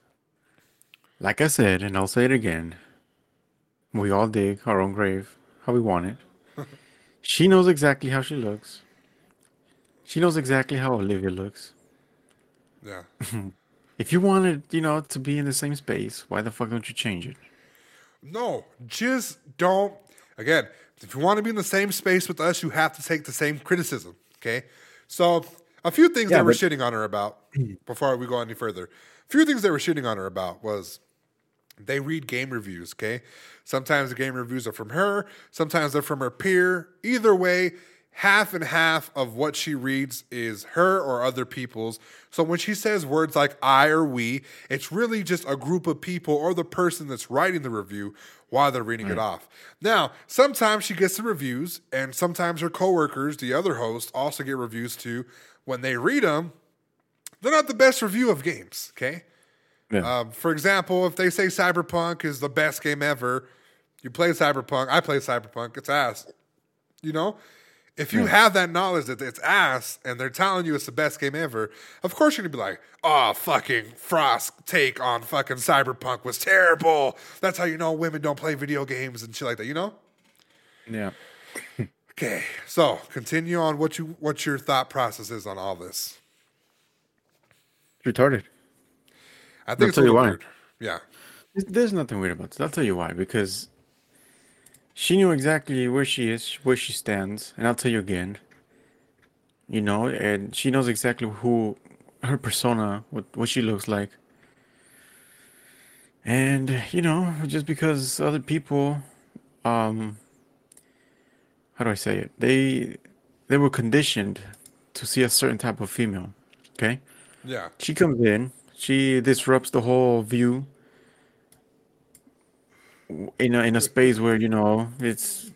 Like I said, and I'll say it again, we all dig our own grave how we want it. she knows exactly how she looks. She knows exactly how Olivia looks. Yeah. If you wanted, you know, to be in the same space, why the fuck don't you change it? No, just don't. Again, if you want to be in the same space with us, you have to take the same criticism. Okay. So, a few things Yeah, they were but- shitting on her about before we go any further. A few things they were shitting on her about was they read game reviews. Okay. Sometimes the game reviews are from her, sometimes they're from her peer. Either way, half and half of what she reads is her or other people's. So when she says words like I or we, it's really just a group of people or the person that's writing the review while they're reading it off. Now, sometimes she gets the reviews, and sometimes her coworkers, the other hosts, also get reviews too. When they read them, they're not the best review of games, okay? Yeah. Um, for example, if they say Cyberpunk is the best game ever, you play Cyberpunk, I play Cyberpunk, it's ass. You know? If you hmm. have that knowledge that it's ass and they're telling you it's the best game ever, of course you're gonna be like, oh, fucking Frosk take on fucking Cyberpunk was terrible. That's how you know women don't play video games and shit like that, you know? yeah. Okay, so continue on what you what your thought process is on all this. It's retarded. I think I'll it's tell you why. weird. Yeah. There's- There's nothing weird about this. I'll tell you why. Because she knew exactly where she is, where she stands, and I'll tell you again. You know, and she knows exactly who her persona, what what she looks like. And you know, just because other people, um, how do I say it? They they were conditioned to see a certain type of female. Okay. Yeah. She comes in, she disrupts the whole view in a, in a space where you know it's.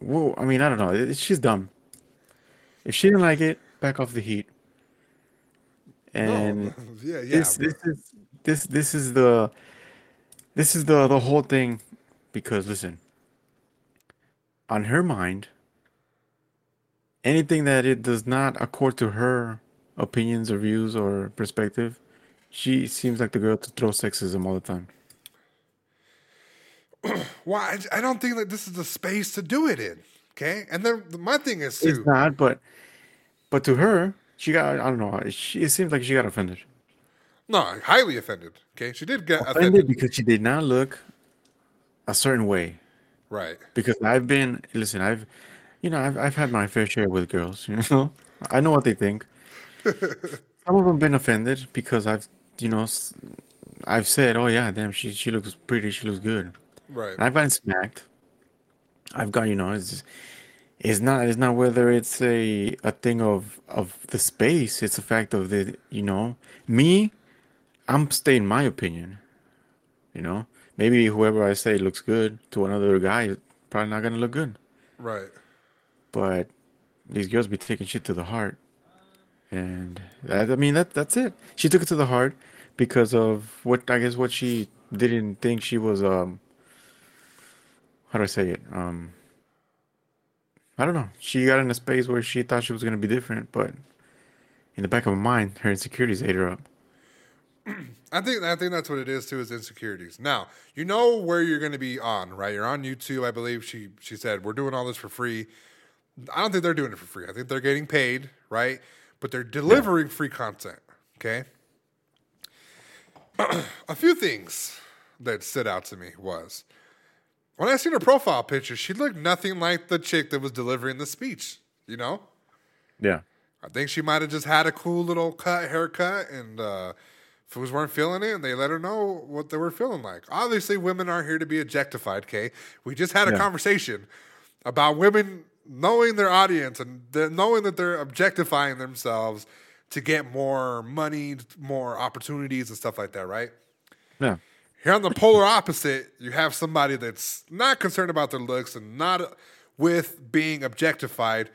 Whoa, I mean, I don't know. it- she's dumb. If she didn't like it, back off the heat. And no. yeah, yeah. this this is this this is the this is the the whole thing because listen on her mind anything that it does not accord to her opinions or views or perspective she seems like the girl to throw sexism all the time Well, I, I don't think that this is the space to do it in. Okay, and then my thing is too. it's not but but to her she got i don't know she, it seems like she got offended No, highly offended. Okay, she did get offended offended. because she did not look a certain way Right. because I've been listen, I've you know, I've I've had my fair share with girls, you know. I know what they think. Some of them been offended because I've you know I've said, "Oh yeah, damn, she she looks pretty, she looks good." Right. And I've gotten smacked. I've got, you know, it's it's not it's not whether it's a a thing of of the space, it's a fact of the, you know, me, I'm staying my opinion. You know, maybe whoever I say looks good to another guy probably not gonna look good. Right. But these girls be taking shit to the heart, and that, I mean that that's it. She took it to the heart because of what I guess what she didn't think she was. Um, how do I say it? Um, I don't know. She got in a space where she thought she was gonna be different, but in the back of her mind, her insecurities ate her up. I think I think that's what it is too is insecurities. Now you know where you're going to be on, right? You're on YouTube, I believe. She she said we're doing all this for free. I don't think they're doing it for free. I think they're getting paid, right? But they're delivering free content. Okay. A few things that stood out to me was when I seen her profile picture, she looked nothing like the chick that was delivering the speech. You know. Yeah. I think she might have just had a cool little cut haircut, and uh, fools weren't feeling it, and they let her know what they were feeling like. Obviously, women aren't here to be objectified. Okay, we just had a Yeah. conversation about women knowing their audience and knowing that they're objectifying themselves to get more money, more opportunities, and stuff like that. Right? Yeah. Here on the polar opposite, you have somebody that's not concerned about their looks and not with being objectified,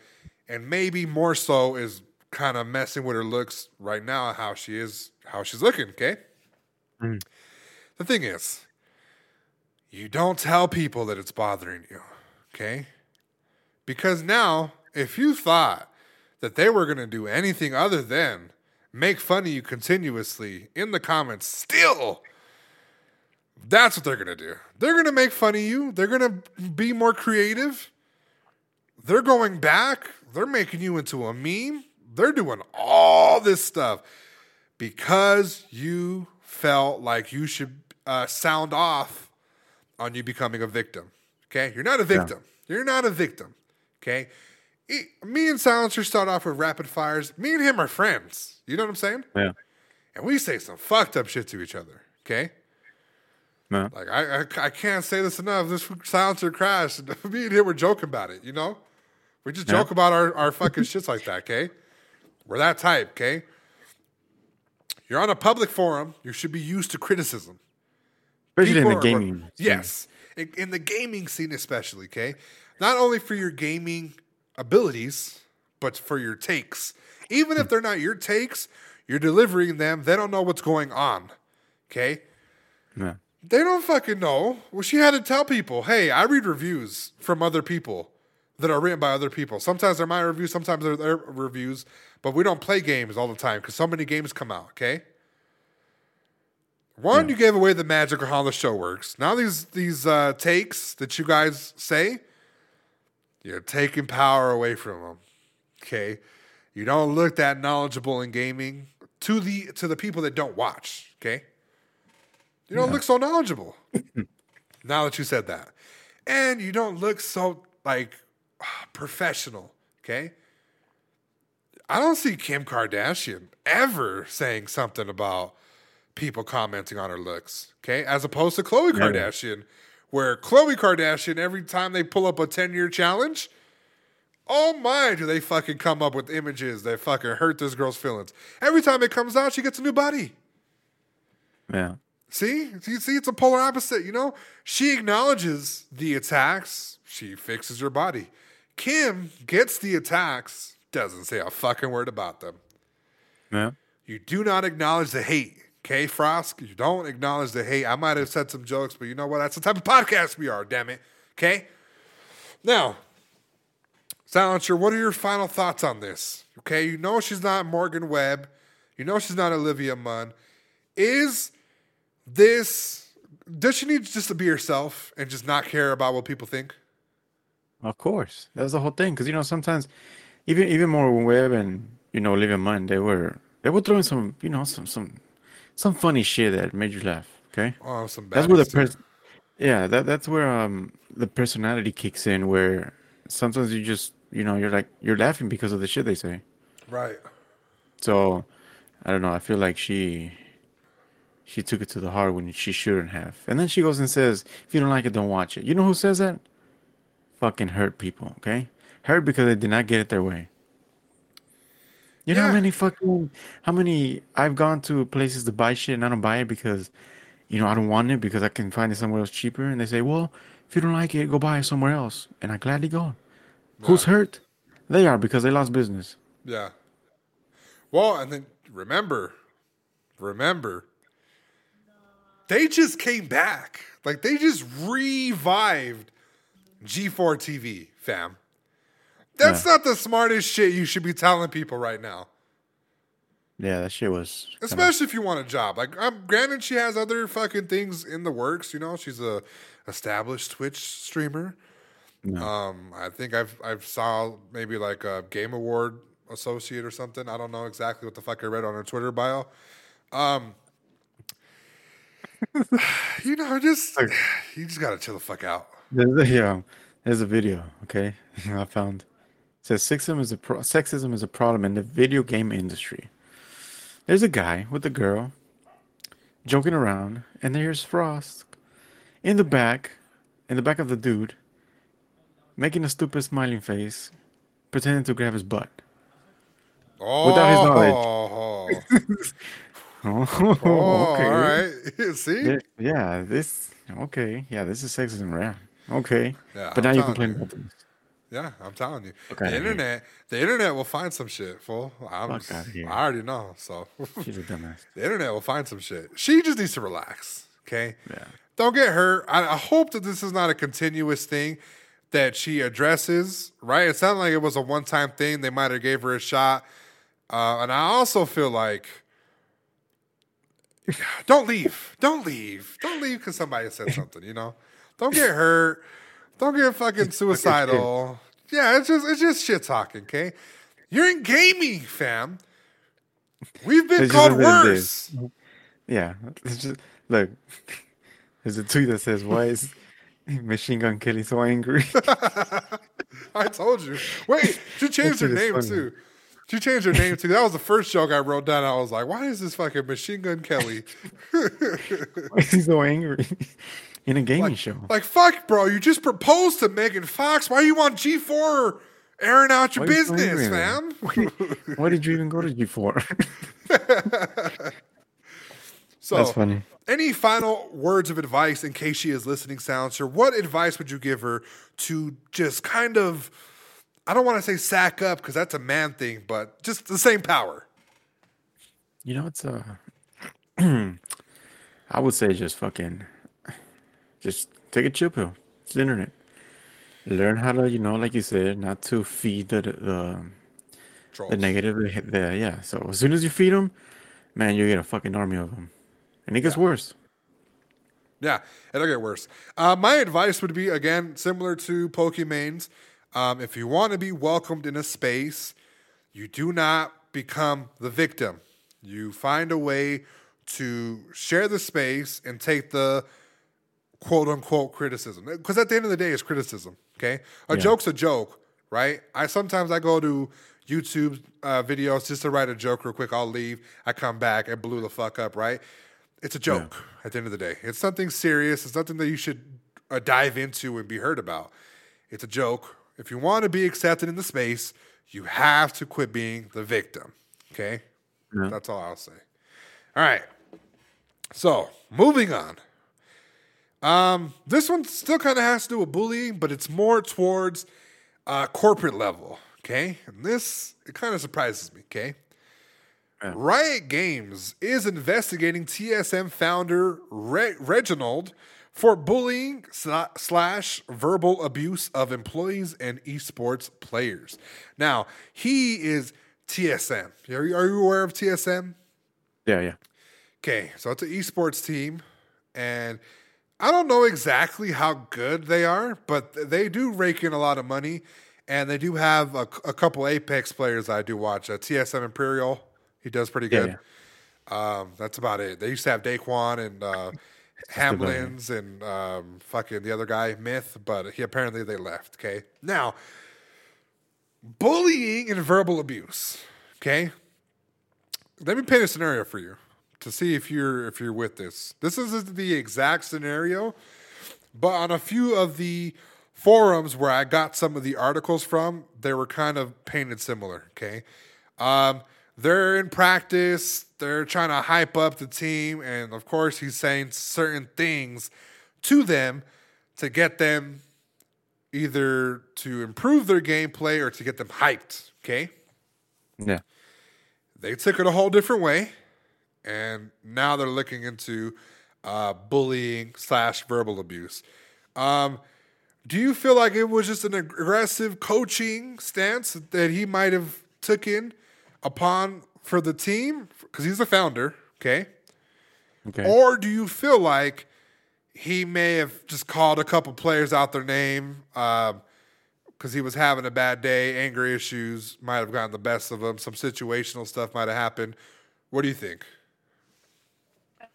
and maybe more so is kind of messing with her looks right now, how she is, how she's looking. Okay. Mm. The thing is, you don't tell people that it's bothering you. Okay. Because now, if you thought that they were going to do anything other than make fun of you continuously in the comments, still that's what they're gonna do. They're gonna make fun of you. They're gonna be more creative. They're going back. They're making you into a meme. They're doing all this stuff because you felt like you should uh, sound off on you becoming a victim. Okay, you're not a victim. You're not a victim. Okay, me and Silencer start off with rapid fires. Me and him are friends. You know what I'm saying? Yeah. And we say some fucked up shit to each other. Okay. No. Like I, I, I can't say this enough. This silencer crashed. Me and him were joking about it, you know. We just Yeah. joke about our, our fucking shits like that, okay? We're that type, okay? You're on a public forum. You should be used to criticism. Especially in the People are- gaming. scene. Yes, in, in the gaming scene especially. Okay, not only for your gaming abilities, but for your takes. Even if hmm. they're not your takes, you're delivering them. They don't know what's going on. Okay, Yeah. They don't fucking know. Well, she had to tell people, "Hey, I read reviews from other people that are written by other people. Sometimes they're my reviews, sometimes they're their reviews, but we don't play games all the time because so many games come out." Okay. One, you gave away the magic of how the show works. Now these these uh, takes that you guys say, you're taking power away from them. Okay, you don't look that knowledgeable in gaming to the to the people that don't watch. Okay, you don't look so knowledgeable. now that you said that, and you don't look so like professional. Okay, I don't see Kim Kardashian ever saying something about people commenting on her looks. Okay, as opposed to Khloe Kardashian, where Khloe Kardashian every time they pull up a ten year challenge, oh my, do they fucking come up with images that fucking hurt this girl's feelings. Every time it comes out, she gets a new body. Yeah. See, you see, it's a polar opposite. You know, she acknowledges the attacks. She fixes her body. Kim gets the attacks, doesn't say a fucking word about them. Yeah. You do not acknowledge the hate. Okay, Frosk, you don't acknowledge the hate. I might have said some jokes, but you know what? That's the type of podcast we are, damn it. Okay? Now, Silencer, what are your final thoughts on this? Okay, you know she's not Morgan Webb. You know she's not Olivia Munn. Is this, does she need just to be herself and just not care about what people think? Of course, that's the whole thing. Because you know, sometimes even even Morgan Webb and you know Olivia Munn, they were they were throwing some you know some some some funny shit that made you laugh. Okay, Oh, some bad that's where the pers- yeah that that's where um the personality kicks in. Where sometimes you just you know you're like you're laughing because of the shit they say. Right. So I don't know. I feel like she she took it to the heart when she shouldn't have. And then she goes and says, "If you don't like it, don't watch it." You know who says that? Fucking hurt people. Okay, hurt because they did not get it their way. You know Yeah. how many fucking how many I've gone to places to buy shit and I don't buy it because you know I don't want it because I can find it somewhere else cheaper and they say, "Well, if you don't like it, go buy it somewhere else." And I gladly go. Who's hurt? They are because they lost business. Yeah. Well, and then remember, remember, they just came back. Like they just revived G4 TV, fam. That's not the smartest shit you should be telling people right now. Yeah, that shit was Especially if you want a job. Like, um, granted, she has other fucking things in the works. You know, she's a established Twitch streamer. No. Um, I think I've I've saw maybe like a Game Award associate or something. I don't know exactly what the fuck I read on her Twitter bio. Um, you know, just you just gotta chill the fuck out. There's a, yeah, there's a video. Okay, I found. It says sexism is a pro- sexism is a problem in the video game industry. There's a guy with a girl joking around, and there's Frosk in the back, in the back of the dude, making a stupid smiling face, pretending to grab his butt. Oh, Without his knowledge. Oh. Oh, oh, okay. all right. See, Yeah, this okay. Yeah, this is sexism, right? Okay. Yeah, but now I'm you telling complain you. about this. yeah, I'm telling you, Fuck the internet, the internet will find some shit. Fool, I'm, Fuck outta here. I already know. So She's a dumbass. The internet will find some shit. She just needs to relax. Okay. Yeah. Don't get hurt. I, I hope that this is not a continuous thing that she addresses. Right. It sounded like it was a one time thing. They might have gave her a shot. Uh, and I also feel like don't leave. Don't leave. Don't leave because somebody said something. You know. Don't get hurt. Don't get fucking suicidal. Yeah, it's just it's just shit talking. Okay. You're in gaming, fam. We've been It's called worse. Yeah. It's just look. There's a tweet that says, "Why is Machine Gun Kelly so angry?" I told you. Wait, she changed her name funny. too. She changed her name too. That was the first joke I wrote down. I was like, why is this fucking Machine Gun Kelly? Why is he so angry in a gaming show? like, fuck, bro, you just proposed to Megan Fox. Why you on G4 airing out your Why business, fam. What did you even go to G four? so, That's funny. any final words of advice in case she is listening, Silencer? What advice would you give her to just kind of, I don't want to say sack up because that's a man thing, but just the same power? You know, it's a. I would say just fucking just take a chill pill. It's the internet. Learn how to, you know, like you said, not to feed the the, Trolls. the negative. The, yeah. So as soon as you feed them, man, you get a fucking army of them, and it gets worse. Yeah, it'll get worse. Uh, my advice would be again similar to Pokimane's. Um, if you want to be welcomed in a space, you do not become the victim. You find a way to share the space and take the quote unquote criticism. Because at the end of the day, it's criticism. Okay, a joke's a joke, right? I sometimes I go to YouTube uh, videos just to write a joke real quick. I'll leave. I come back and blew the fuck up, right? It's a joke at the end of the day. It's something serious. It's something that you should uh, dive into and be heard about. It's a joke. If you want to be accepted in the space, you have to quit being the victim. Okay? Yeah. That's all I'll say. All right. So, moving on. Um, this one still kind of has to do with bullying, but it's more towards uh, corporate level. Okay, and this it kind of surprises me. Okay, Riot Games is investigating TSM founder Re- Reginald for bullying slash verbal abuse of employees and esports players. Now he is TSM. Are you, are you aware of TSM? Yeah, yeah. Okay, so it's an esports team, and I don't know exactly how good they are, but they do rake in a lot of money, and they do have a, a couple Apex players I do watch. Uh, TSM Imperial, he does pretty Yeah, good. Um, that's about it. They used to have Daequan and uh. Hamlinz and um, fucking the other guy Myth, but he apparently they left. Okay, now bullying and verbal abuse. Okay, let me paint a scenario for you to see if you're if you're with this. This isn't the exact scenario, but on a few of the forums where I got some of the articles from, they were kind of painted similar. Okay, um, they're in practice. They're trying to hype up the team, and of course, he's saying certain things to them to get them either to improve their gameplay or to get them hyped. Okay Yeah. they took it a whole different way, and now they're looking into uh, bullying slash verbal abuse. Um, do you feel like it was just an aggressive coaching stance that he might have taken upon for the team because he's the founder, okay? Okay. Or do you feel like he may have just called a couple players out their name because he was having a bad day, anger issues might have gotten the best of him, some situational stuff might have happened. What do you think?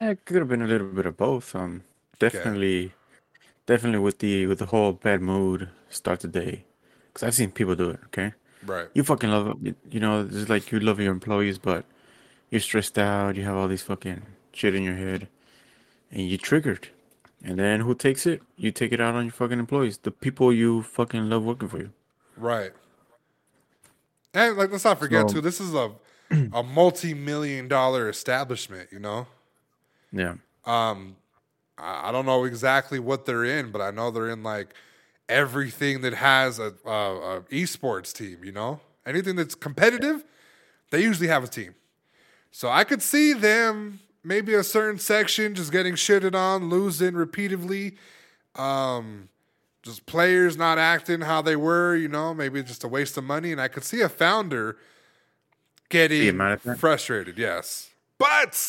It could have been a little bit of both. Um, definitely, definitely with the with the whole bad mood start the day, because I've seen people do it. Okay, Right. you fucking love it. You know, it's like you love your employees, but you're stressed out. You have all these fucking shit in your head, and you triggered. And then who takes it? You take it out on your fucking employees, the people you fucking love working for you. Right. And like let's not forget So- too, this is a a multi million dollar establishment, you know? Yeah. Um I I don't know exactly what they're in, but I know they're in like everything that has a, a, a esports team. You know, anything that's competitive, they usually have a team. So I could see them maybe a certain section just getting shitted on, losing repeatedly. Um, just players not acting how they were. You know, maybe just a waste of money. And I could see a founder getting mad at that? frustrated. Yes, but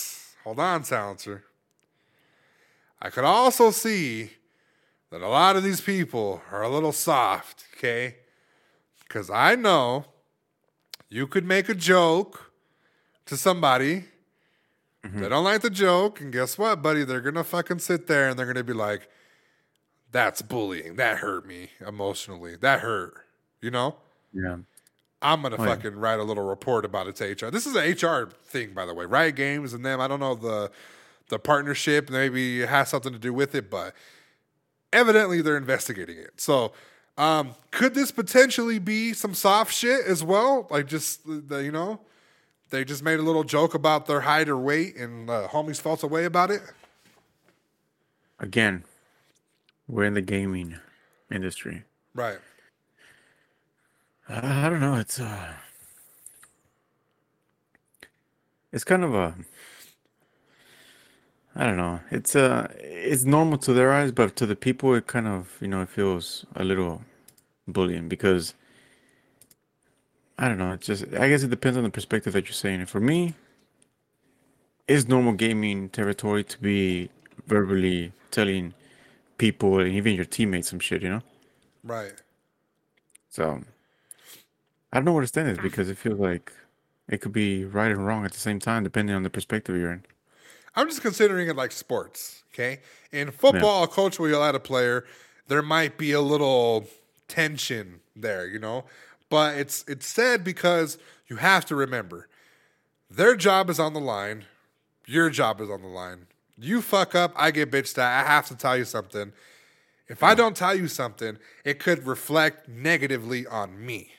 hold on, silencer. I could also see that a lot of these people are a little soft, okay? Because I know you could make a joke to somebody. Mm-hmm. They don't like the joke, and guess what, buddy? They're gonna fucking sit there and they're gonna be like, "That's bullying. That hurt me emotionally. That hurt." You know? Yeah. I'm gonna Oh, yeah. fucking write a little report about it to HR. This is an HR thing, by the way. Riot Games and them. I don't know the the partnership. Maybe it has something to do with it, but evidently they're investigating it. So Um, could this potentially be some soft shit as well? Like just the you know, they just made a little joke about their height or weight, and uh, homies felt a way about it. Again, we're in the gaming industry. Right. Uh, I don't know. It's uh, it's kind of a. I don't know. It's uh, it's normal to their eyes, but to the people, it kind of you know it feels a little bullying because I don't know. It's just I guess it depends on the perspective that you're saying. And for me, it's normal gaming territory to be verbally telling people and even your teammates some shit. You know. Right. So I don't know where to stand this because it feels like it could be right and wrong at the same time, depending on the perspective you're in. I'm just considering it like sports. Okay. In football, a coach will yell at a player. There might be a little tension there, you know, but it's it's said because you have to remember their job is on the line, your job is on the line. You fuck up, I get bitched at. I have to tell you something. If I don't tell you something, it could reflect negatively on me.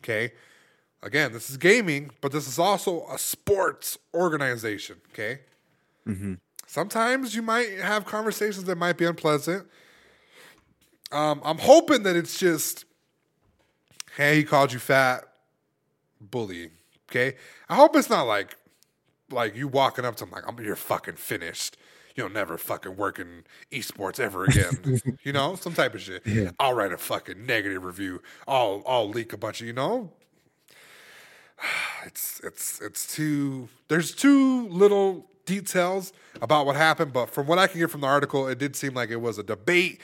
Okay. Again, this is gaming, but this is also a sports organization. Okay. Sometimes you might have conversations that might be unpleasant. Um, I'm hoping that it's just, hey, he called you fat, bullying. Okay. I hope it's not like, like you walking up to him like, I'm you're fucking finished. You'll never fucking work in esports ever again. you know, some type of shit. Yeah. I'll write a fucking negative review. I'll I'll leak a bunch of you know. It's it's it's too. There's too little details about what happened, but from what I can get from the article, it did seem like it was a debate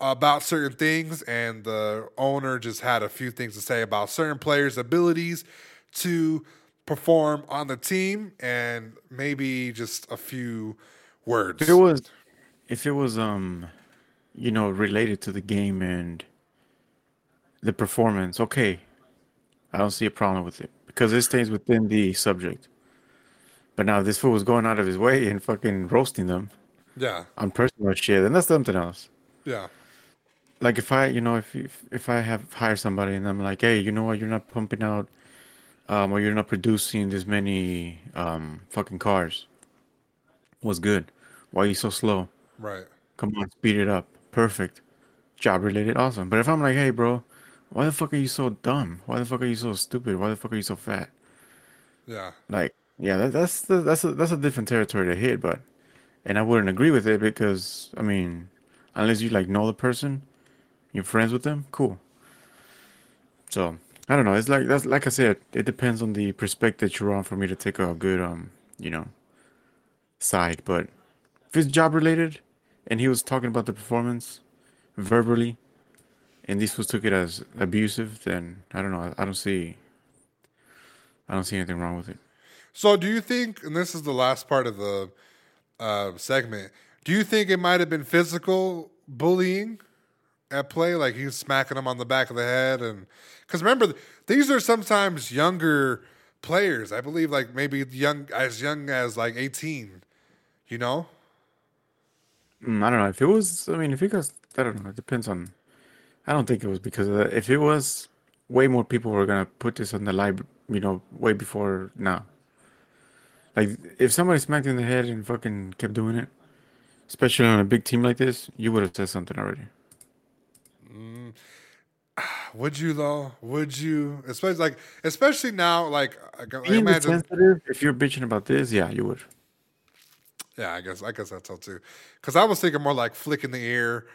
about certain things, and the owner just had a few things to say about certain players' abilities to perform on the team, and maybe just a few words. If it was, if it was, um, you know, related to the game and the performance, okay, I don't see a problem with it because it stays within the subject. But now, this fool was going out of his way and fucking roasting them yeah, on personal shit, then that's something else. yeah, like if I, you know, if if, if I have hired somebody and I'm like, hey, you know what, you're not pumping out, um, or you're not producing this many um fucking cars. What's good? Why are you so slow? right, Come on, speed it up. Perfect. Job related, awesome. But if I'm like, hey, bro, why the fuck are you so dumb? Why the fuck are you so stupid? Why the fuck are you so fat? yeah, Like, yeah, that, that's the, that's a, that's a different territory to hit, but and I wouldn't agree with it because I mean, unless you like know the person, you're friends with them, cool. So I don't know. It's like that's like I said, it depends on the perspective you're on for me to take a good um, you know, side. But if it's job related, and he was talking about the performance verbally, and this was took it as abusive, then I don't know. I, I don't see. I don't see anything wrong with it. So, do you think, and this is the last part of the uh, segment, do you think it might have been physical bullying at play? Like he was smacking him on the back of the head? And because remember, these are sometimes younger players. I believe, like maybe young, as young as like 18, you know? Mm, I don't know if it was. I mean, if it was, I don't know. It depends on. I don't think it was because that. If it was, way more people were gonna put this on the live. You know, way before now. Like, if somebody smacked you in the head and fucking kept doing it, especially on a big team like this, you would have said something already. Mm. Would you though? Would you? Especially like, especially now, like I can Being imagine. if you're bitching about this, yeah, you would. Yeah, I guess I guess that's all too. Because I was thinking more like flicking the ear,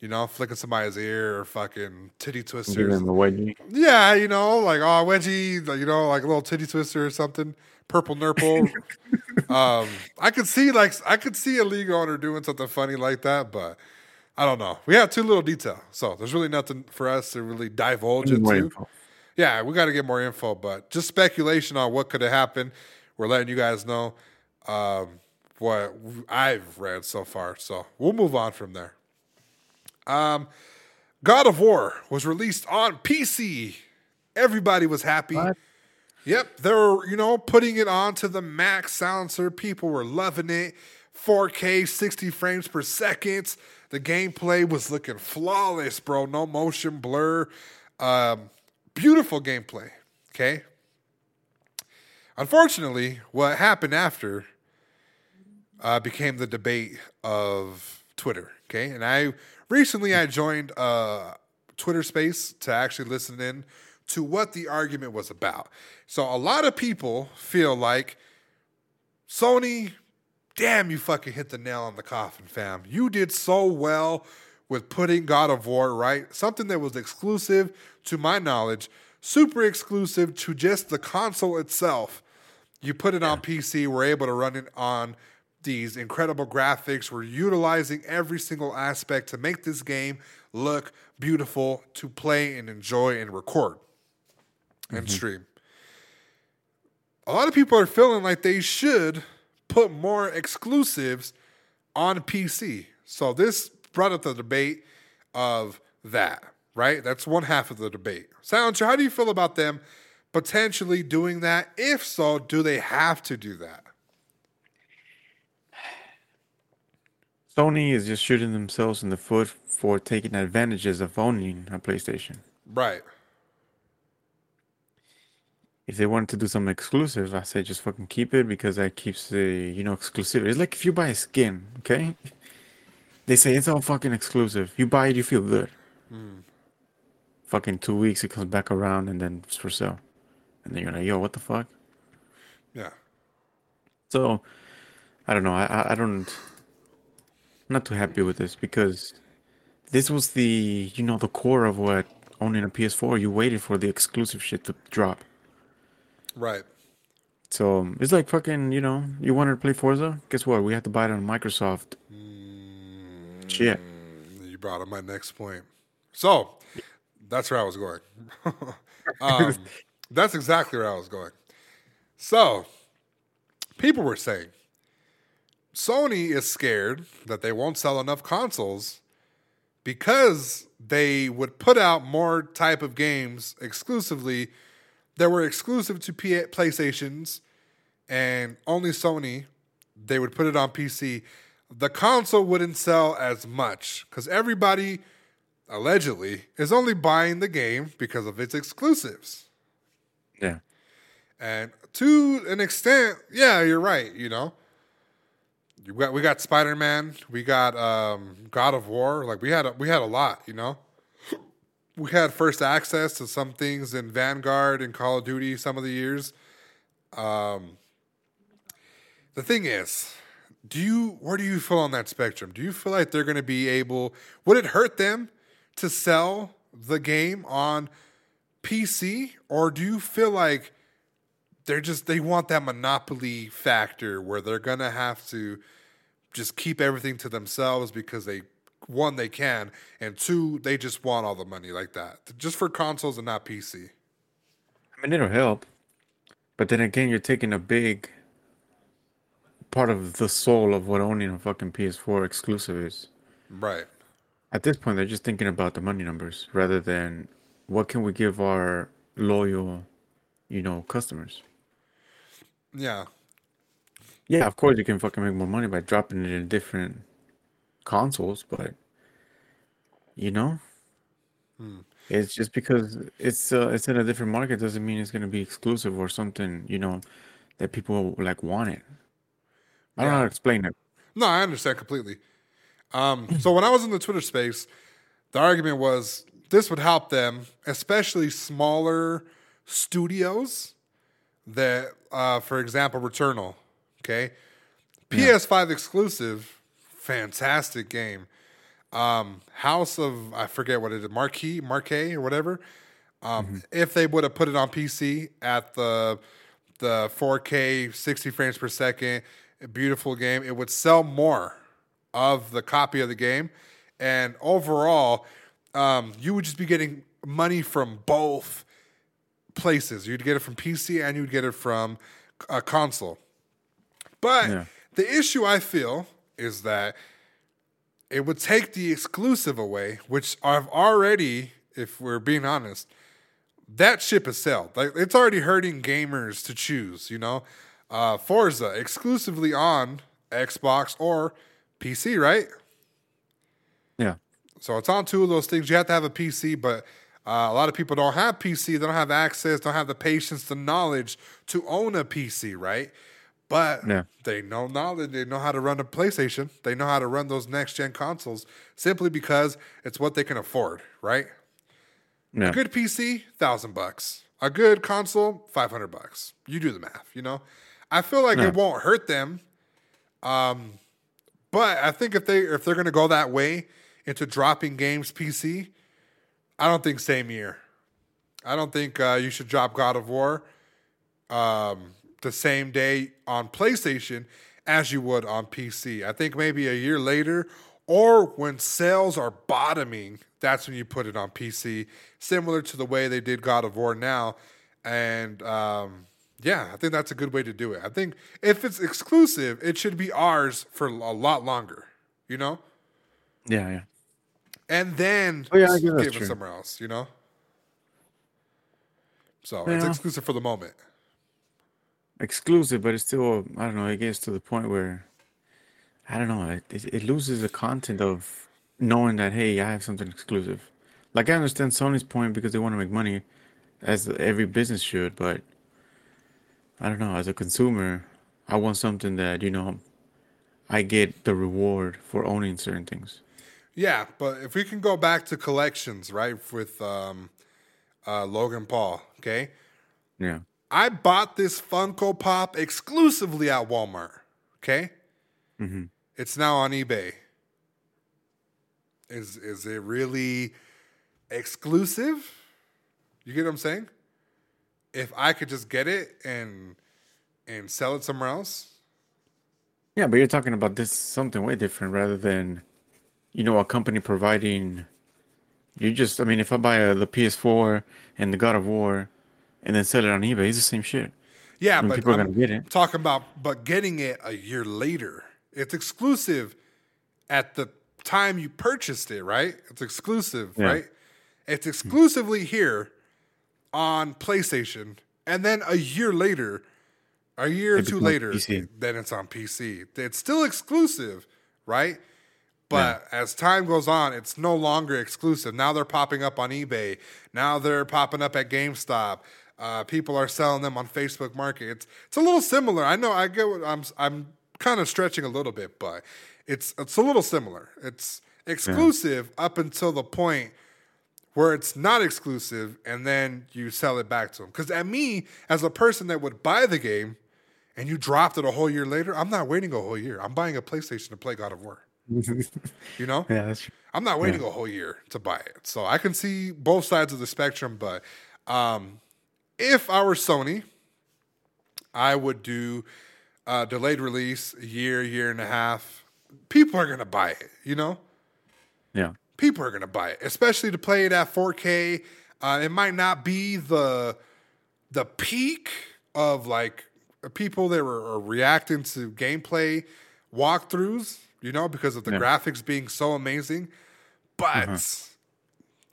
you know, flicking somebody's ear or fucking titty twisters. them a wedgie. Yeah, you know, like oh wedgie, you know, like a little titty twister or something, purple nurple. um, I could see like I could see a league owner doing something funny like that, but I don't know. We have too little detail, so there's really nothing for us to really divulge into. Yeah, we got to get more info, but just speculation on what could have happened. We're letting you guys know um, what I've read so far. So we'll move on from there. Um, God of War was released on PC. Everybody was happy. What? Yep, they were, you know, putting it onto the max silencer. People were loving it. 4K, 60 frames per second. The gameplay was looking flawless, bro. No motion blur. Um, beautiful gameplay. Okay. Unfortunately, what happened after uh, became the debate of Twitter. Okay, and I recently I joined a Twitter space to actually listen in to what the argument was about. So a lot of people feel like Sony, damn, you fucking hit the nail on the coffin, fam. You did so well with putting God of War right, something that was exclusive to my knowledge, super exclusive to just the console itself. You put it on PC, we're able to run it on these incredible graphics. We're utilizing every single aspect to make this game look beautiful to play and enjoy and record and mm-hmm. stream. A lot of people are feeling like they should put more exclusives on PC. So this brought up the debate of that, right? That's one half of the debate. Silencer, how do you feel about them potentially doing that? If so, do they have to do that? Sony is just shooting themselves in the foot for taking advantages of owning a PlayStation. Right. If they wanted to do something exclusive, I say just fucking keep it because that keeps the you know exclusivity. It's like if you buy a skin, okay? They say it's all fucking exclusive. You buy it, you feel good. Hmm. Fucking two weeks, it comes back around and then it's for sale, and then you're like, yo, what the fuck? Yeah. So, I don't know. I I, I don't. I'm not too happy with this because this was the you know the core of what owning a PS4. You waited for the exclusive shit to drop. Right. So it's like fucking you know you wanted to play Forza. Guess what? We have to buy it on Microsoft. Shit. You brought up my next point. So that's where I was going. um, that's exactly where I was going. So people were saying Sony is scared that they won't sell enough consoles because they would put out more type of games exclusively that were exclusive to PlayStations and only Sony. They would put it on PC. The console wouldn't sell as much because everybody allegedly is only buying the game because of its exclusives. Yeah. And to an extent, yeah, you're right. You know, you got we got Spider Man, we got um, God of War. Like we had a, we had a lot. You know, we had first access to some things in Vanguard and Call of Duty some of the years. Um, the thing is, do you where do you feel on that spectrum? Do you feel like they're going to be able? Would it hurt them to sell the game on PC, or do you feel like they're just they want that monopoly factor where they're going to have to just keep everything to themselves because they one they can and two they just want all the money like that just for consoles and not PC. I mean, it'll help, but then again, you're taking a big part of the soul of what owning a fucking PS4 exclusive is. Right. At this point, they're just thinking about the money numbers rather than what can we give our loyal, you know, customers. Yeah. Yeah, of course you can fucking make more money by dropping it in different consoles, but you know, it's just because it's uh, it's in a different market doesn't mean it's gonna be exclusive or something. You know, that people like want it. I don't know how to explain it. No, I understand completely. Um, so when I was in the Twitter space, the argument was this would help them, especially smaller studios that, uh, for example, Returnal. Okay, PS5 exclusive, fantastic game. Um, House of I forget what it is, Marquee, Marquee or whatever. Um, If they would have put it on PC at the the 4K, 60 frames per second, a beautiful game, it would sell more of the copy of the game, and overall, um, you would just be getting money from both places. You'd get it from PC and you'd get it from a console. But Yeah. the issue I feel is that it would take the exclusive away, which I've already, if we're being honest, that ship has sailed. Like it's already hurting gamers to choose. You know, uh, Forza exclusively on Xbox or PC, right? Yeah. So it's on two of those things. You have to have a PC, but uh, a lot of people don't have PC. They don't have access, don't have the patience, the knowledge to own a PC, right? But Yeah. they know knowledge. They know how to run a PlayStation. They know how to run those next gen consoles simply because it's what they can afford, right? Yeah. A good PC, thousand bucks. A good console, five hundred bucks. You do the math, you know. I feel like Yeah. it won't hurt them, um, but I think if they if they're gonna go that way into dropping games PC, I don't think same year. I don't think uh, you should drop God of War um, the same day on PlayStation as you would on PC. I think maybe a year later or when sales are bottoming, that's when you put it on PC, similar to the way they did God of War now. And um, yeah, I think that's a good way to do it. I think if it's exclusive, it should be ours for a lot longer, you know? Yeah, yeah. And then Oh, yeah, I give it true. somewhere else, you know? So it's exclusive for the moment. Exclusive, but it's still I don't know. It gets to the point where I don't know. It, it, it loses the content of knowing that hey, I have something exclusive. Like I understand Sony's point because they want to make money, as every business should. But I don't know. As a consumer, I want something that you know, I get the reward for owning certain things. Yeah, but if we can go back to collections, right, with um, uh, Logan Paul, okay? Yeah. I bought this Funko Pop exclusively at Walmart, okay? hmm It's now on eBay. Is is it really exclusive? You get what I'm saying? If I could just get it and and sell it somewhere else, Yeah, but you're talking about this something way different rather than, you know, a company providing. You just, I mean, if I buy a, the PS4 and the God of War, and then sell it on eBay, it's the same shit. Yeah, mean, but people are I'm gonna get it. talking about but getting it a year later. It's exclusive at the time you purchased it, right? It's exclusive, Yeah. right? It's exclusively here on PlayStation, and then a year later, a year or two later, PC. then it's on PC. It's still exclusive, right? But as time goes on, it's no longer exclusive. Now they're popping up on eBay. Now they're popping up at GameStop. Uh, people are selling them on Facebook Market. It's it's a little similar. I know. I get what I'm. I'm kind of stretching a little bit, but it's it's a little similar. It's exclusive up until the point where it's not exclusive, and then you sell it back to them. Because at me, as a person that would buy the game, and you dropped it a whole year later, I'm not waiting a whole year. I'm buying a PlayStation to play God of War. You know? Yeah. I'm not waiting a whole year to buy it. So I can see both sides of the spectrum, but um, if I were Sony, I would do a delayed release, a year, year and a half. People are gonna buy it, you know? Yeah. people are going to buy it, especially to play it at 4K. Uh, it might not be the the peak of like people that were are reacting to gameplay walkthroughs, you know, because of the Yeah. graphics being so amazing. But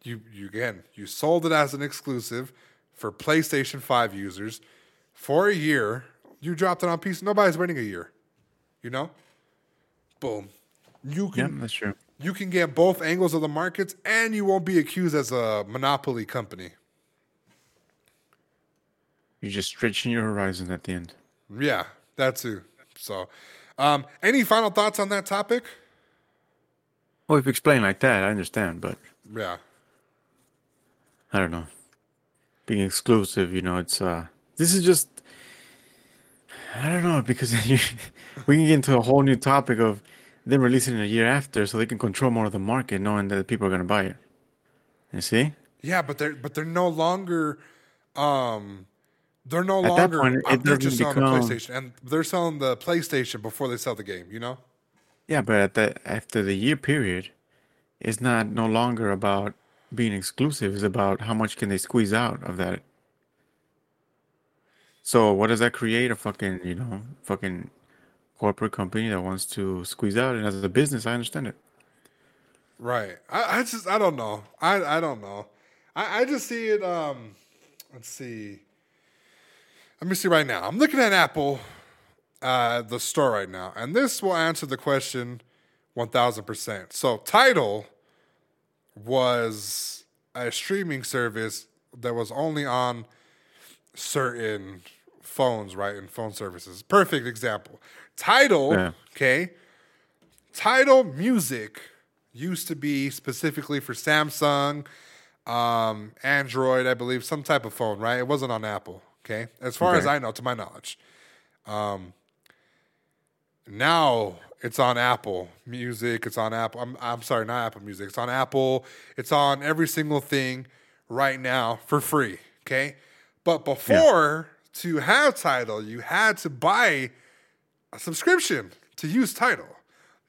you you again, you sold it as an exclusive for PlayStation 5 users for a year. You dropped it on PC. Nobody's waiting a year. You know? Boom. You Yeah, can that's true. you can get both angles of the markets and you won't be accused as a monopoly company. You're just stretching your horizon at the end. Yeah, that too. So, um, any final thoughts on that topic? Well, if you explain like that, I understand, but Yeah. I don't know. Being exclusive, you know, it's uh this is just I don't know because you, we can get into a whole new topic of them releasing it a year after so they can control more of the market knowing that people are going to buy it. You see? Yeah, but they're but they're no longer um they're no At that longer point, it uh, they're just doesn't selling the PlayStation and they're selling the PlayStation before they sell the game, you know? Yeah, but at the after the year period, it's not no longer about being exclusive. is about how much can they squeeze out of that. So what does that create? A fucking you know fucking corporate company that wants to squeeze out, and as a business, I understand it. Right. I, I just I don't know. I I don't know. I, I just see it um let's see. Let me see right now. I'm looking at Apple uh, the store right now, and this will answer the question one thousand percent. So, Tidal was a streaming service that was only on certain phones, right? And phone services. Perfect example. Tidal, Yeah. okay. Tidal Music used to be specifically for Samsung, um, Android, I believe, some type of phone, right? It wasn't on Apple, okay? As far as I know, to my knowledge. Um, now it's on Apple Music. It's on Apple. I'm, I'm sorry, not Apple Music. It's on Apple. It's on every single thing right now for free. Okay. But before to have Tidal, you had to buy a subscription to use Tidal.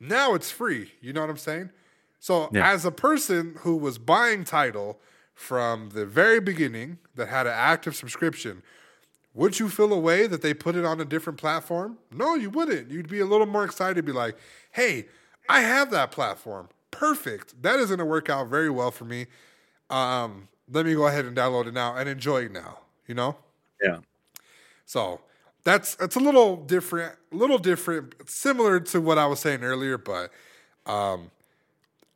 Now it's free. You know what I'm saying? So Yeah. as a person who was buying Tidal from the very beginning that had an active subscription, would you feel a way that they put it on a different platform? No, you wouldn't. You'd be a little more excited to be like, hey, I have that platform. Perfect. That is going to work out very well for me. Um, let me go ahead and download it now and enjoy it now, you know? Yeah. So that's it's a little different, a little different, similar to what I was saying earlier, but um,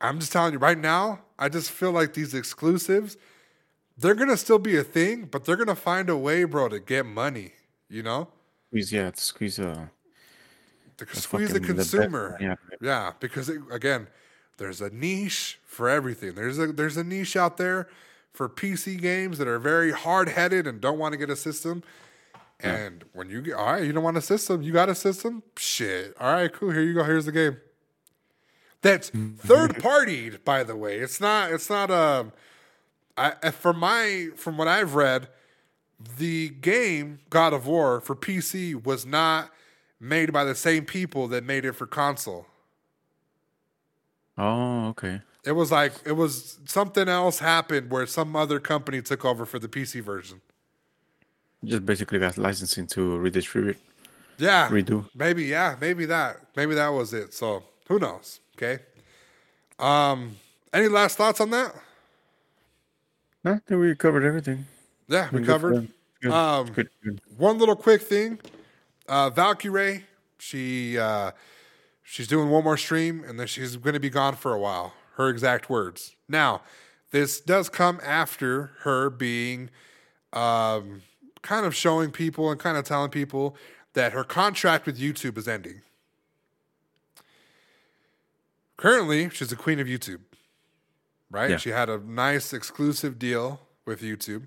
I'm just telling you right now, I just feel like these exclusives, they're gonna still be a thing, but they're gonna find a way, bro, to get money. You know, Squeeze, yeah, to squeeze uh, to the squeeze the the consumer. of it. Yeah, because it, again, there's a niche for everything. There's a there's a niche out there for PC games that are very hard headed and don't want to get a system. And when you get all right, you don't want a system, you got a system? Shit. All right, cool. Here you go. Here's the game. That's third partied, by the way. It's not it's not um I from my from what I've read, the game God of War for PC was not made by the same people that made it for console. Oh, okay. It was like it was something else happened where some other company took over for the PC version. Just basically got licensing to redistribute, Yeah, redo. maybe yeah, maybe that, maybe that was it. So who knows? Okay. Um, any last thoughts on that? I think we covered everything. Yeah, we covered. Good, Um, good, good. One little quick thing. Uh, Valkyrae, she uh, she's doing one more stream and then she's going to be gone for a while. Her exact words. Now, this does come after her being um, kind of showing people and kind of telling people that her contract with YouTube is ending. Currently, she's the queen of YouTube, right? Yeah. She had a nice exclusive deal with YouTube.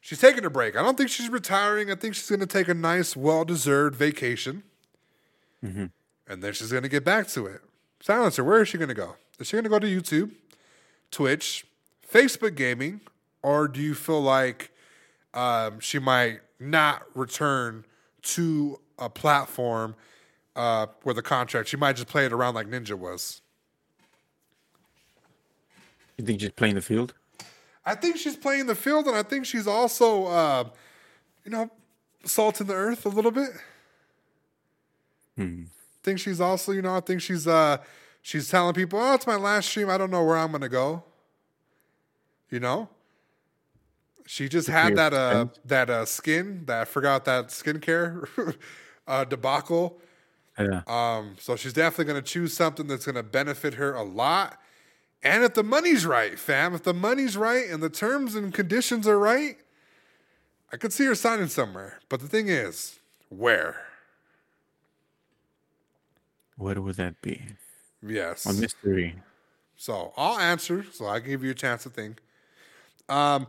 She's taking a break. I don't think she's retiring. I think she's going to take a nice, well deserved vacation. And then she's going to get back to it. Silencer, where is she going to go? Is she going to go to YouTube, Twitch, Facebook gaming, or do you feel like um, she might not return to a platform uh, where the contract, she might just play it around like Ninja was? You think she's playing the field? I think she's playing the field, and I think she's also, uh, you know, salt in the earth a little bit. Hmm. think she's also, you know, I think she's uh, she's telling people, "Oh, it's my last stream. I don't know where I'm gonna go." You know, she just had that uh, that uh, skin that I forgot that skincare uh, debacle. Yeah. Um, so she's definitely going to choose something that's going to benefit her a lot. And if the money's right, fam, if the money's right and the terms and conditions are right, I could see her signing somewhere. But the thing is, where? What would that be? Yes. A mystery. So I'll answer. So I give you a chance to think. Um,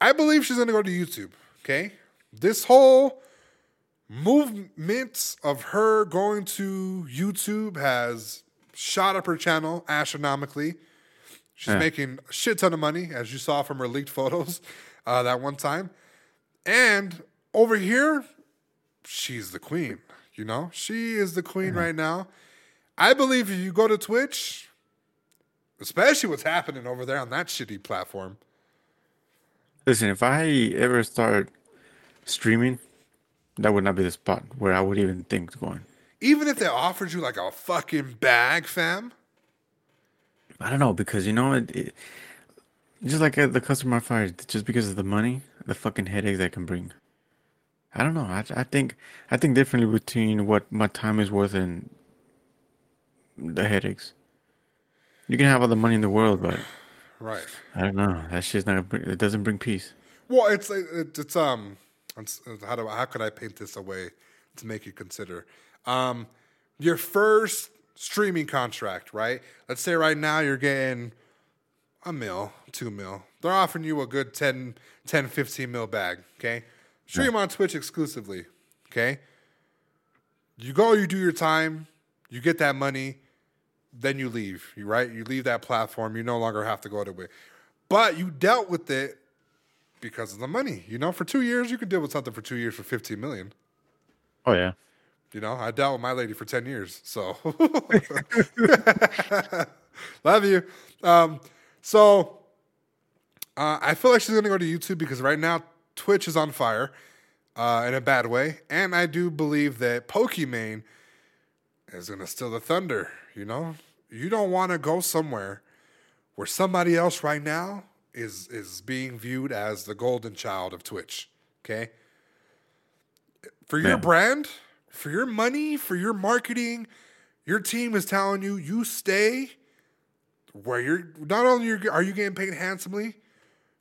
I believe she's going to go to YouTube. Okay. This whole movement of her going to YouTube has shot up her channel astronomically. She's Yeah. making a shit ton of money, as you saw from her leaked photos uh, that one time. And over here, she's the queen. You know, she is the queen right now. I believe if you go to Twitch, especially what's happening over there on that shitty platform. Listen, if I ever start streaming, that would not be the spot where I would even think going. Even if they offered you like a fucking bag, fam. I don't know because you know it, it just like uh, the customer fired just because of the money, the fucking headache that can bring. I don't know. I I think I think differently between what my time is worth and the headaches. You can have all the money in the world, but Right. I don't know. That shit's not. It doesn't bring peace. Well, it's it's, it's um, it's, how do how could I paint this away to make you consider? Um, your first streaming contract, right? Let's say right now you're getting a mil, two mil. They're offering you a good 10, 10 15 mil bag. Okay, stream on Twitch exclusively. Okay, you go, you do your time, you get that money, then you leave. You right, you leave that platform. You no longer have to go to it, but you dealt with it because of the money. You know, for two years, you could deal with something for two years for 15 million. Oh yeah. You know, I dealt with my lady for 10 years. So, love you. Um, so, uh, I feel like she's going to go to YouTube because right now, Twitch is on fire uh, in a bad way. And I do believe that Pokimane is going to steal the thunder. You know, you don't want to go somewhere where somebody else right now is is being viewed as the golden child of Twitch. Okay, for your Yeah. brand, for your money, for your marketing, your team is telling you you stay where you're. Not only are you getting paid handsomely,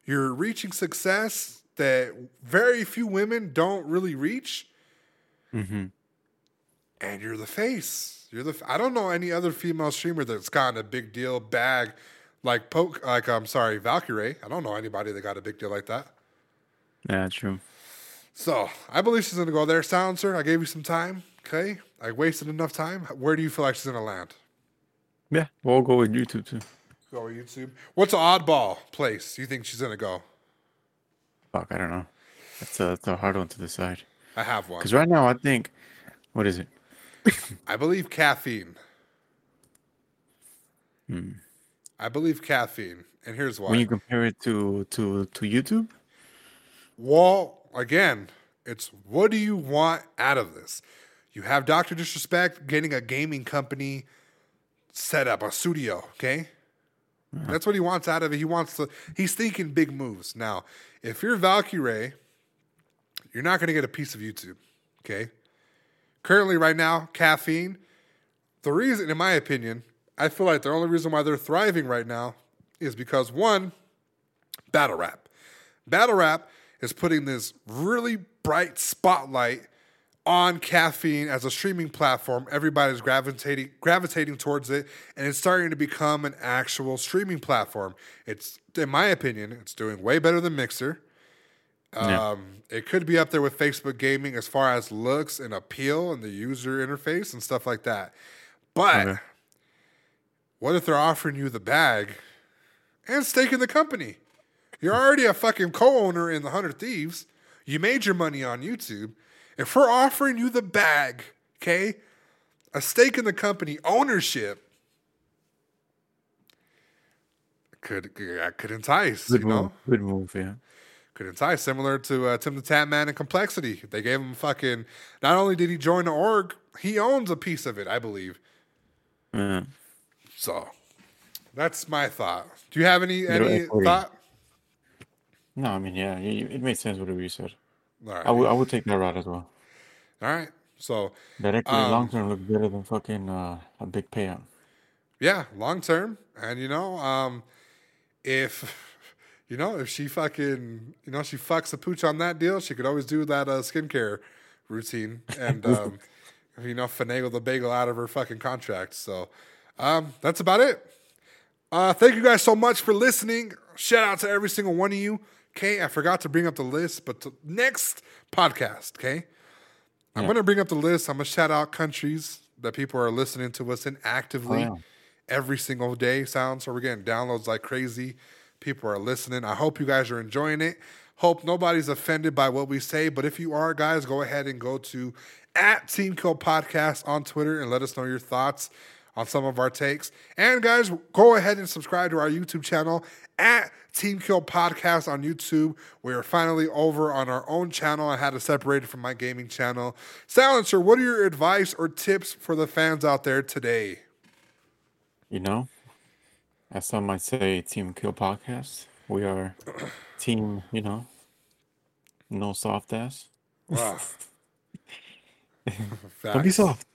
you're reaching success that very few women don't really reach, Mm-hmm. and you're the face. You're the. I don't know any other female streamer that's gotten a big deal bag like poke. Like I'm sorry, Valkyrae. I don't know anybody that got a big deal like that. Yeah, true. So I believe she's gonna go there. Silencer, I gave you some time. Okay, I wasted enough time. Where do you feel like she's gonna land? Yeah, we'll go with YouTube too. Go with YouTube. What's an oddball place you think she's gonna go? Fuck, I don't know. That's a, that's a hard one to decide. I have one. Because right now I think, what is it? I believe caffeine. Hmm. I believe caffeine, and here's why. When you compare it to to to YouTube, Well, again, it's what do you want out of this? You have Dr. Disrespect getting a gaming company set up, a studio, okay? That's what he wants out of it. He wants to, he's thinking big moves. Now, if you're Valkyrae, you're not going to get a piece of YouTube, okay? Currently, right now, caffeine, the reason, in my opinion, I feel like the only reason why they're thriving right now is because one, battle rap. Battle rap is putting this really bright spotlight on caffeine as a streaming platform. Everybody's gravitating gravitating towards it, and it's starting to become an actual streaming platform. It's, in my opinion, it's doing way better than Mixer. Yeah. Um, it could be up there with Facebook Gaming as far as looks and appeal and the user interface and stuff like that. But Okay. what if they're offering you the bag and stake in the company? You're already a fucking co-owner in the Hundred Thieves. You made your money on YouTube. If we're offering you the bag, okay, a stake in the company, ownership, could could could entice. good you move. know, Good move. Yeah. could entice. Similar to uh, Tim the Tatman and Complexity. They gave him fucking. Not only did he join the org, he owns a piece of it, I believe. Yeah. So that's my thought. Do you have any any thought? No, I mean, yeah, it, it made sense whatever you said. All right. I would I would take that route as well. All right. So That equity Um, long term looks better than fucking uh, a big payout. yeah, long term, and you know, um, if you know if she fucking you know she fucks the pooch on that deal, she could always do that uh, skincare routine and um, you know finagle the bagel out of her fucking contract. So um, that's about it. Uh, thank you guys so much for listening. Shout out to every single one of you. Okay, I forgot to bring up the list, but to next podcast, okay, I'm Yeah. gonna bring up the list. I'm gonna shout out countries that people are listening to us in actively yeah. every single day. Sound so we're getting downloads like crazy. People are listening. I hope you guys are enjoying it. Hope nobody's offended by what we say, but if you are, guys, go ahead and go to at Team Kill Podcast on Twitter and let us know your thoughts on some of our takes. And guys, go ahead and subscribe to our YouTube channel at Team Kill Podcast on YouTube. We are finally over on our own channel. I had to separate it from my gaming channel. Silencer, what are your advice or tips for the fans out there today? You know, as some might say, Team Kill Podcast. We are team, you know, no soft ass. Wow. Don't be soft.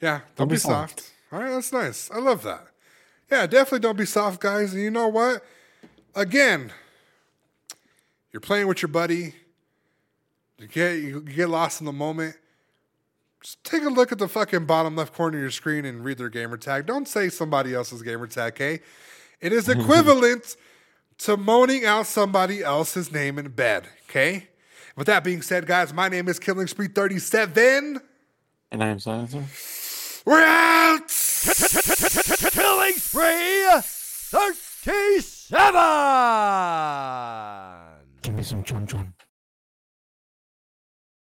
Yeah, don't, be, be soft. soft. All right, that's nice. I love that. Yeah, definitely don't be soft, guys. And you know what? Again, you're playing with your buddy. You get you get lost in the moment. Just take a look at the fucking bottom left corner of your screen and read their gamer tag. Don't say somebody else's gamer tag, okay? It is equivalent to moaning out somebody else's name in bed, okay? With that being said, guys, my name is Killing Spree 37. And I am silencer. We're out! Killing Spree 37! Give me some chun chon.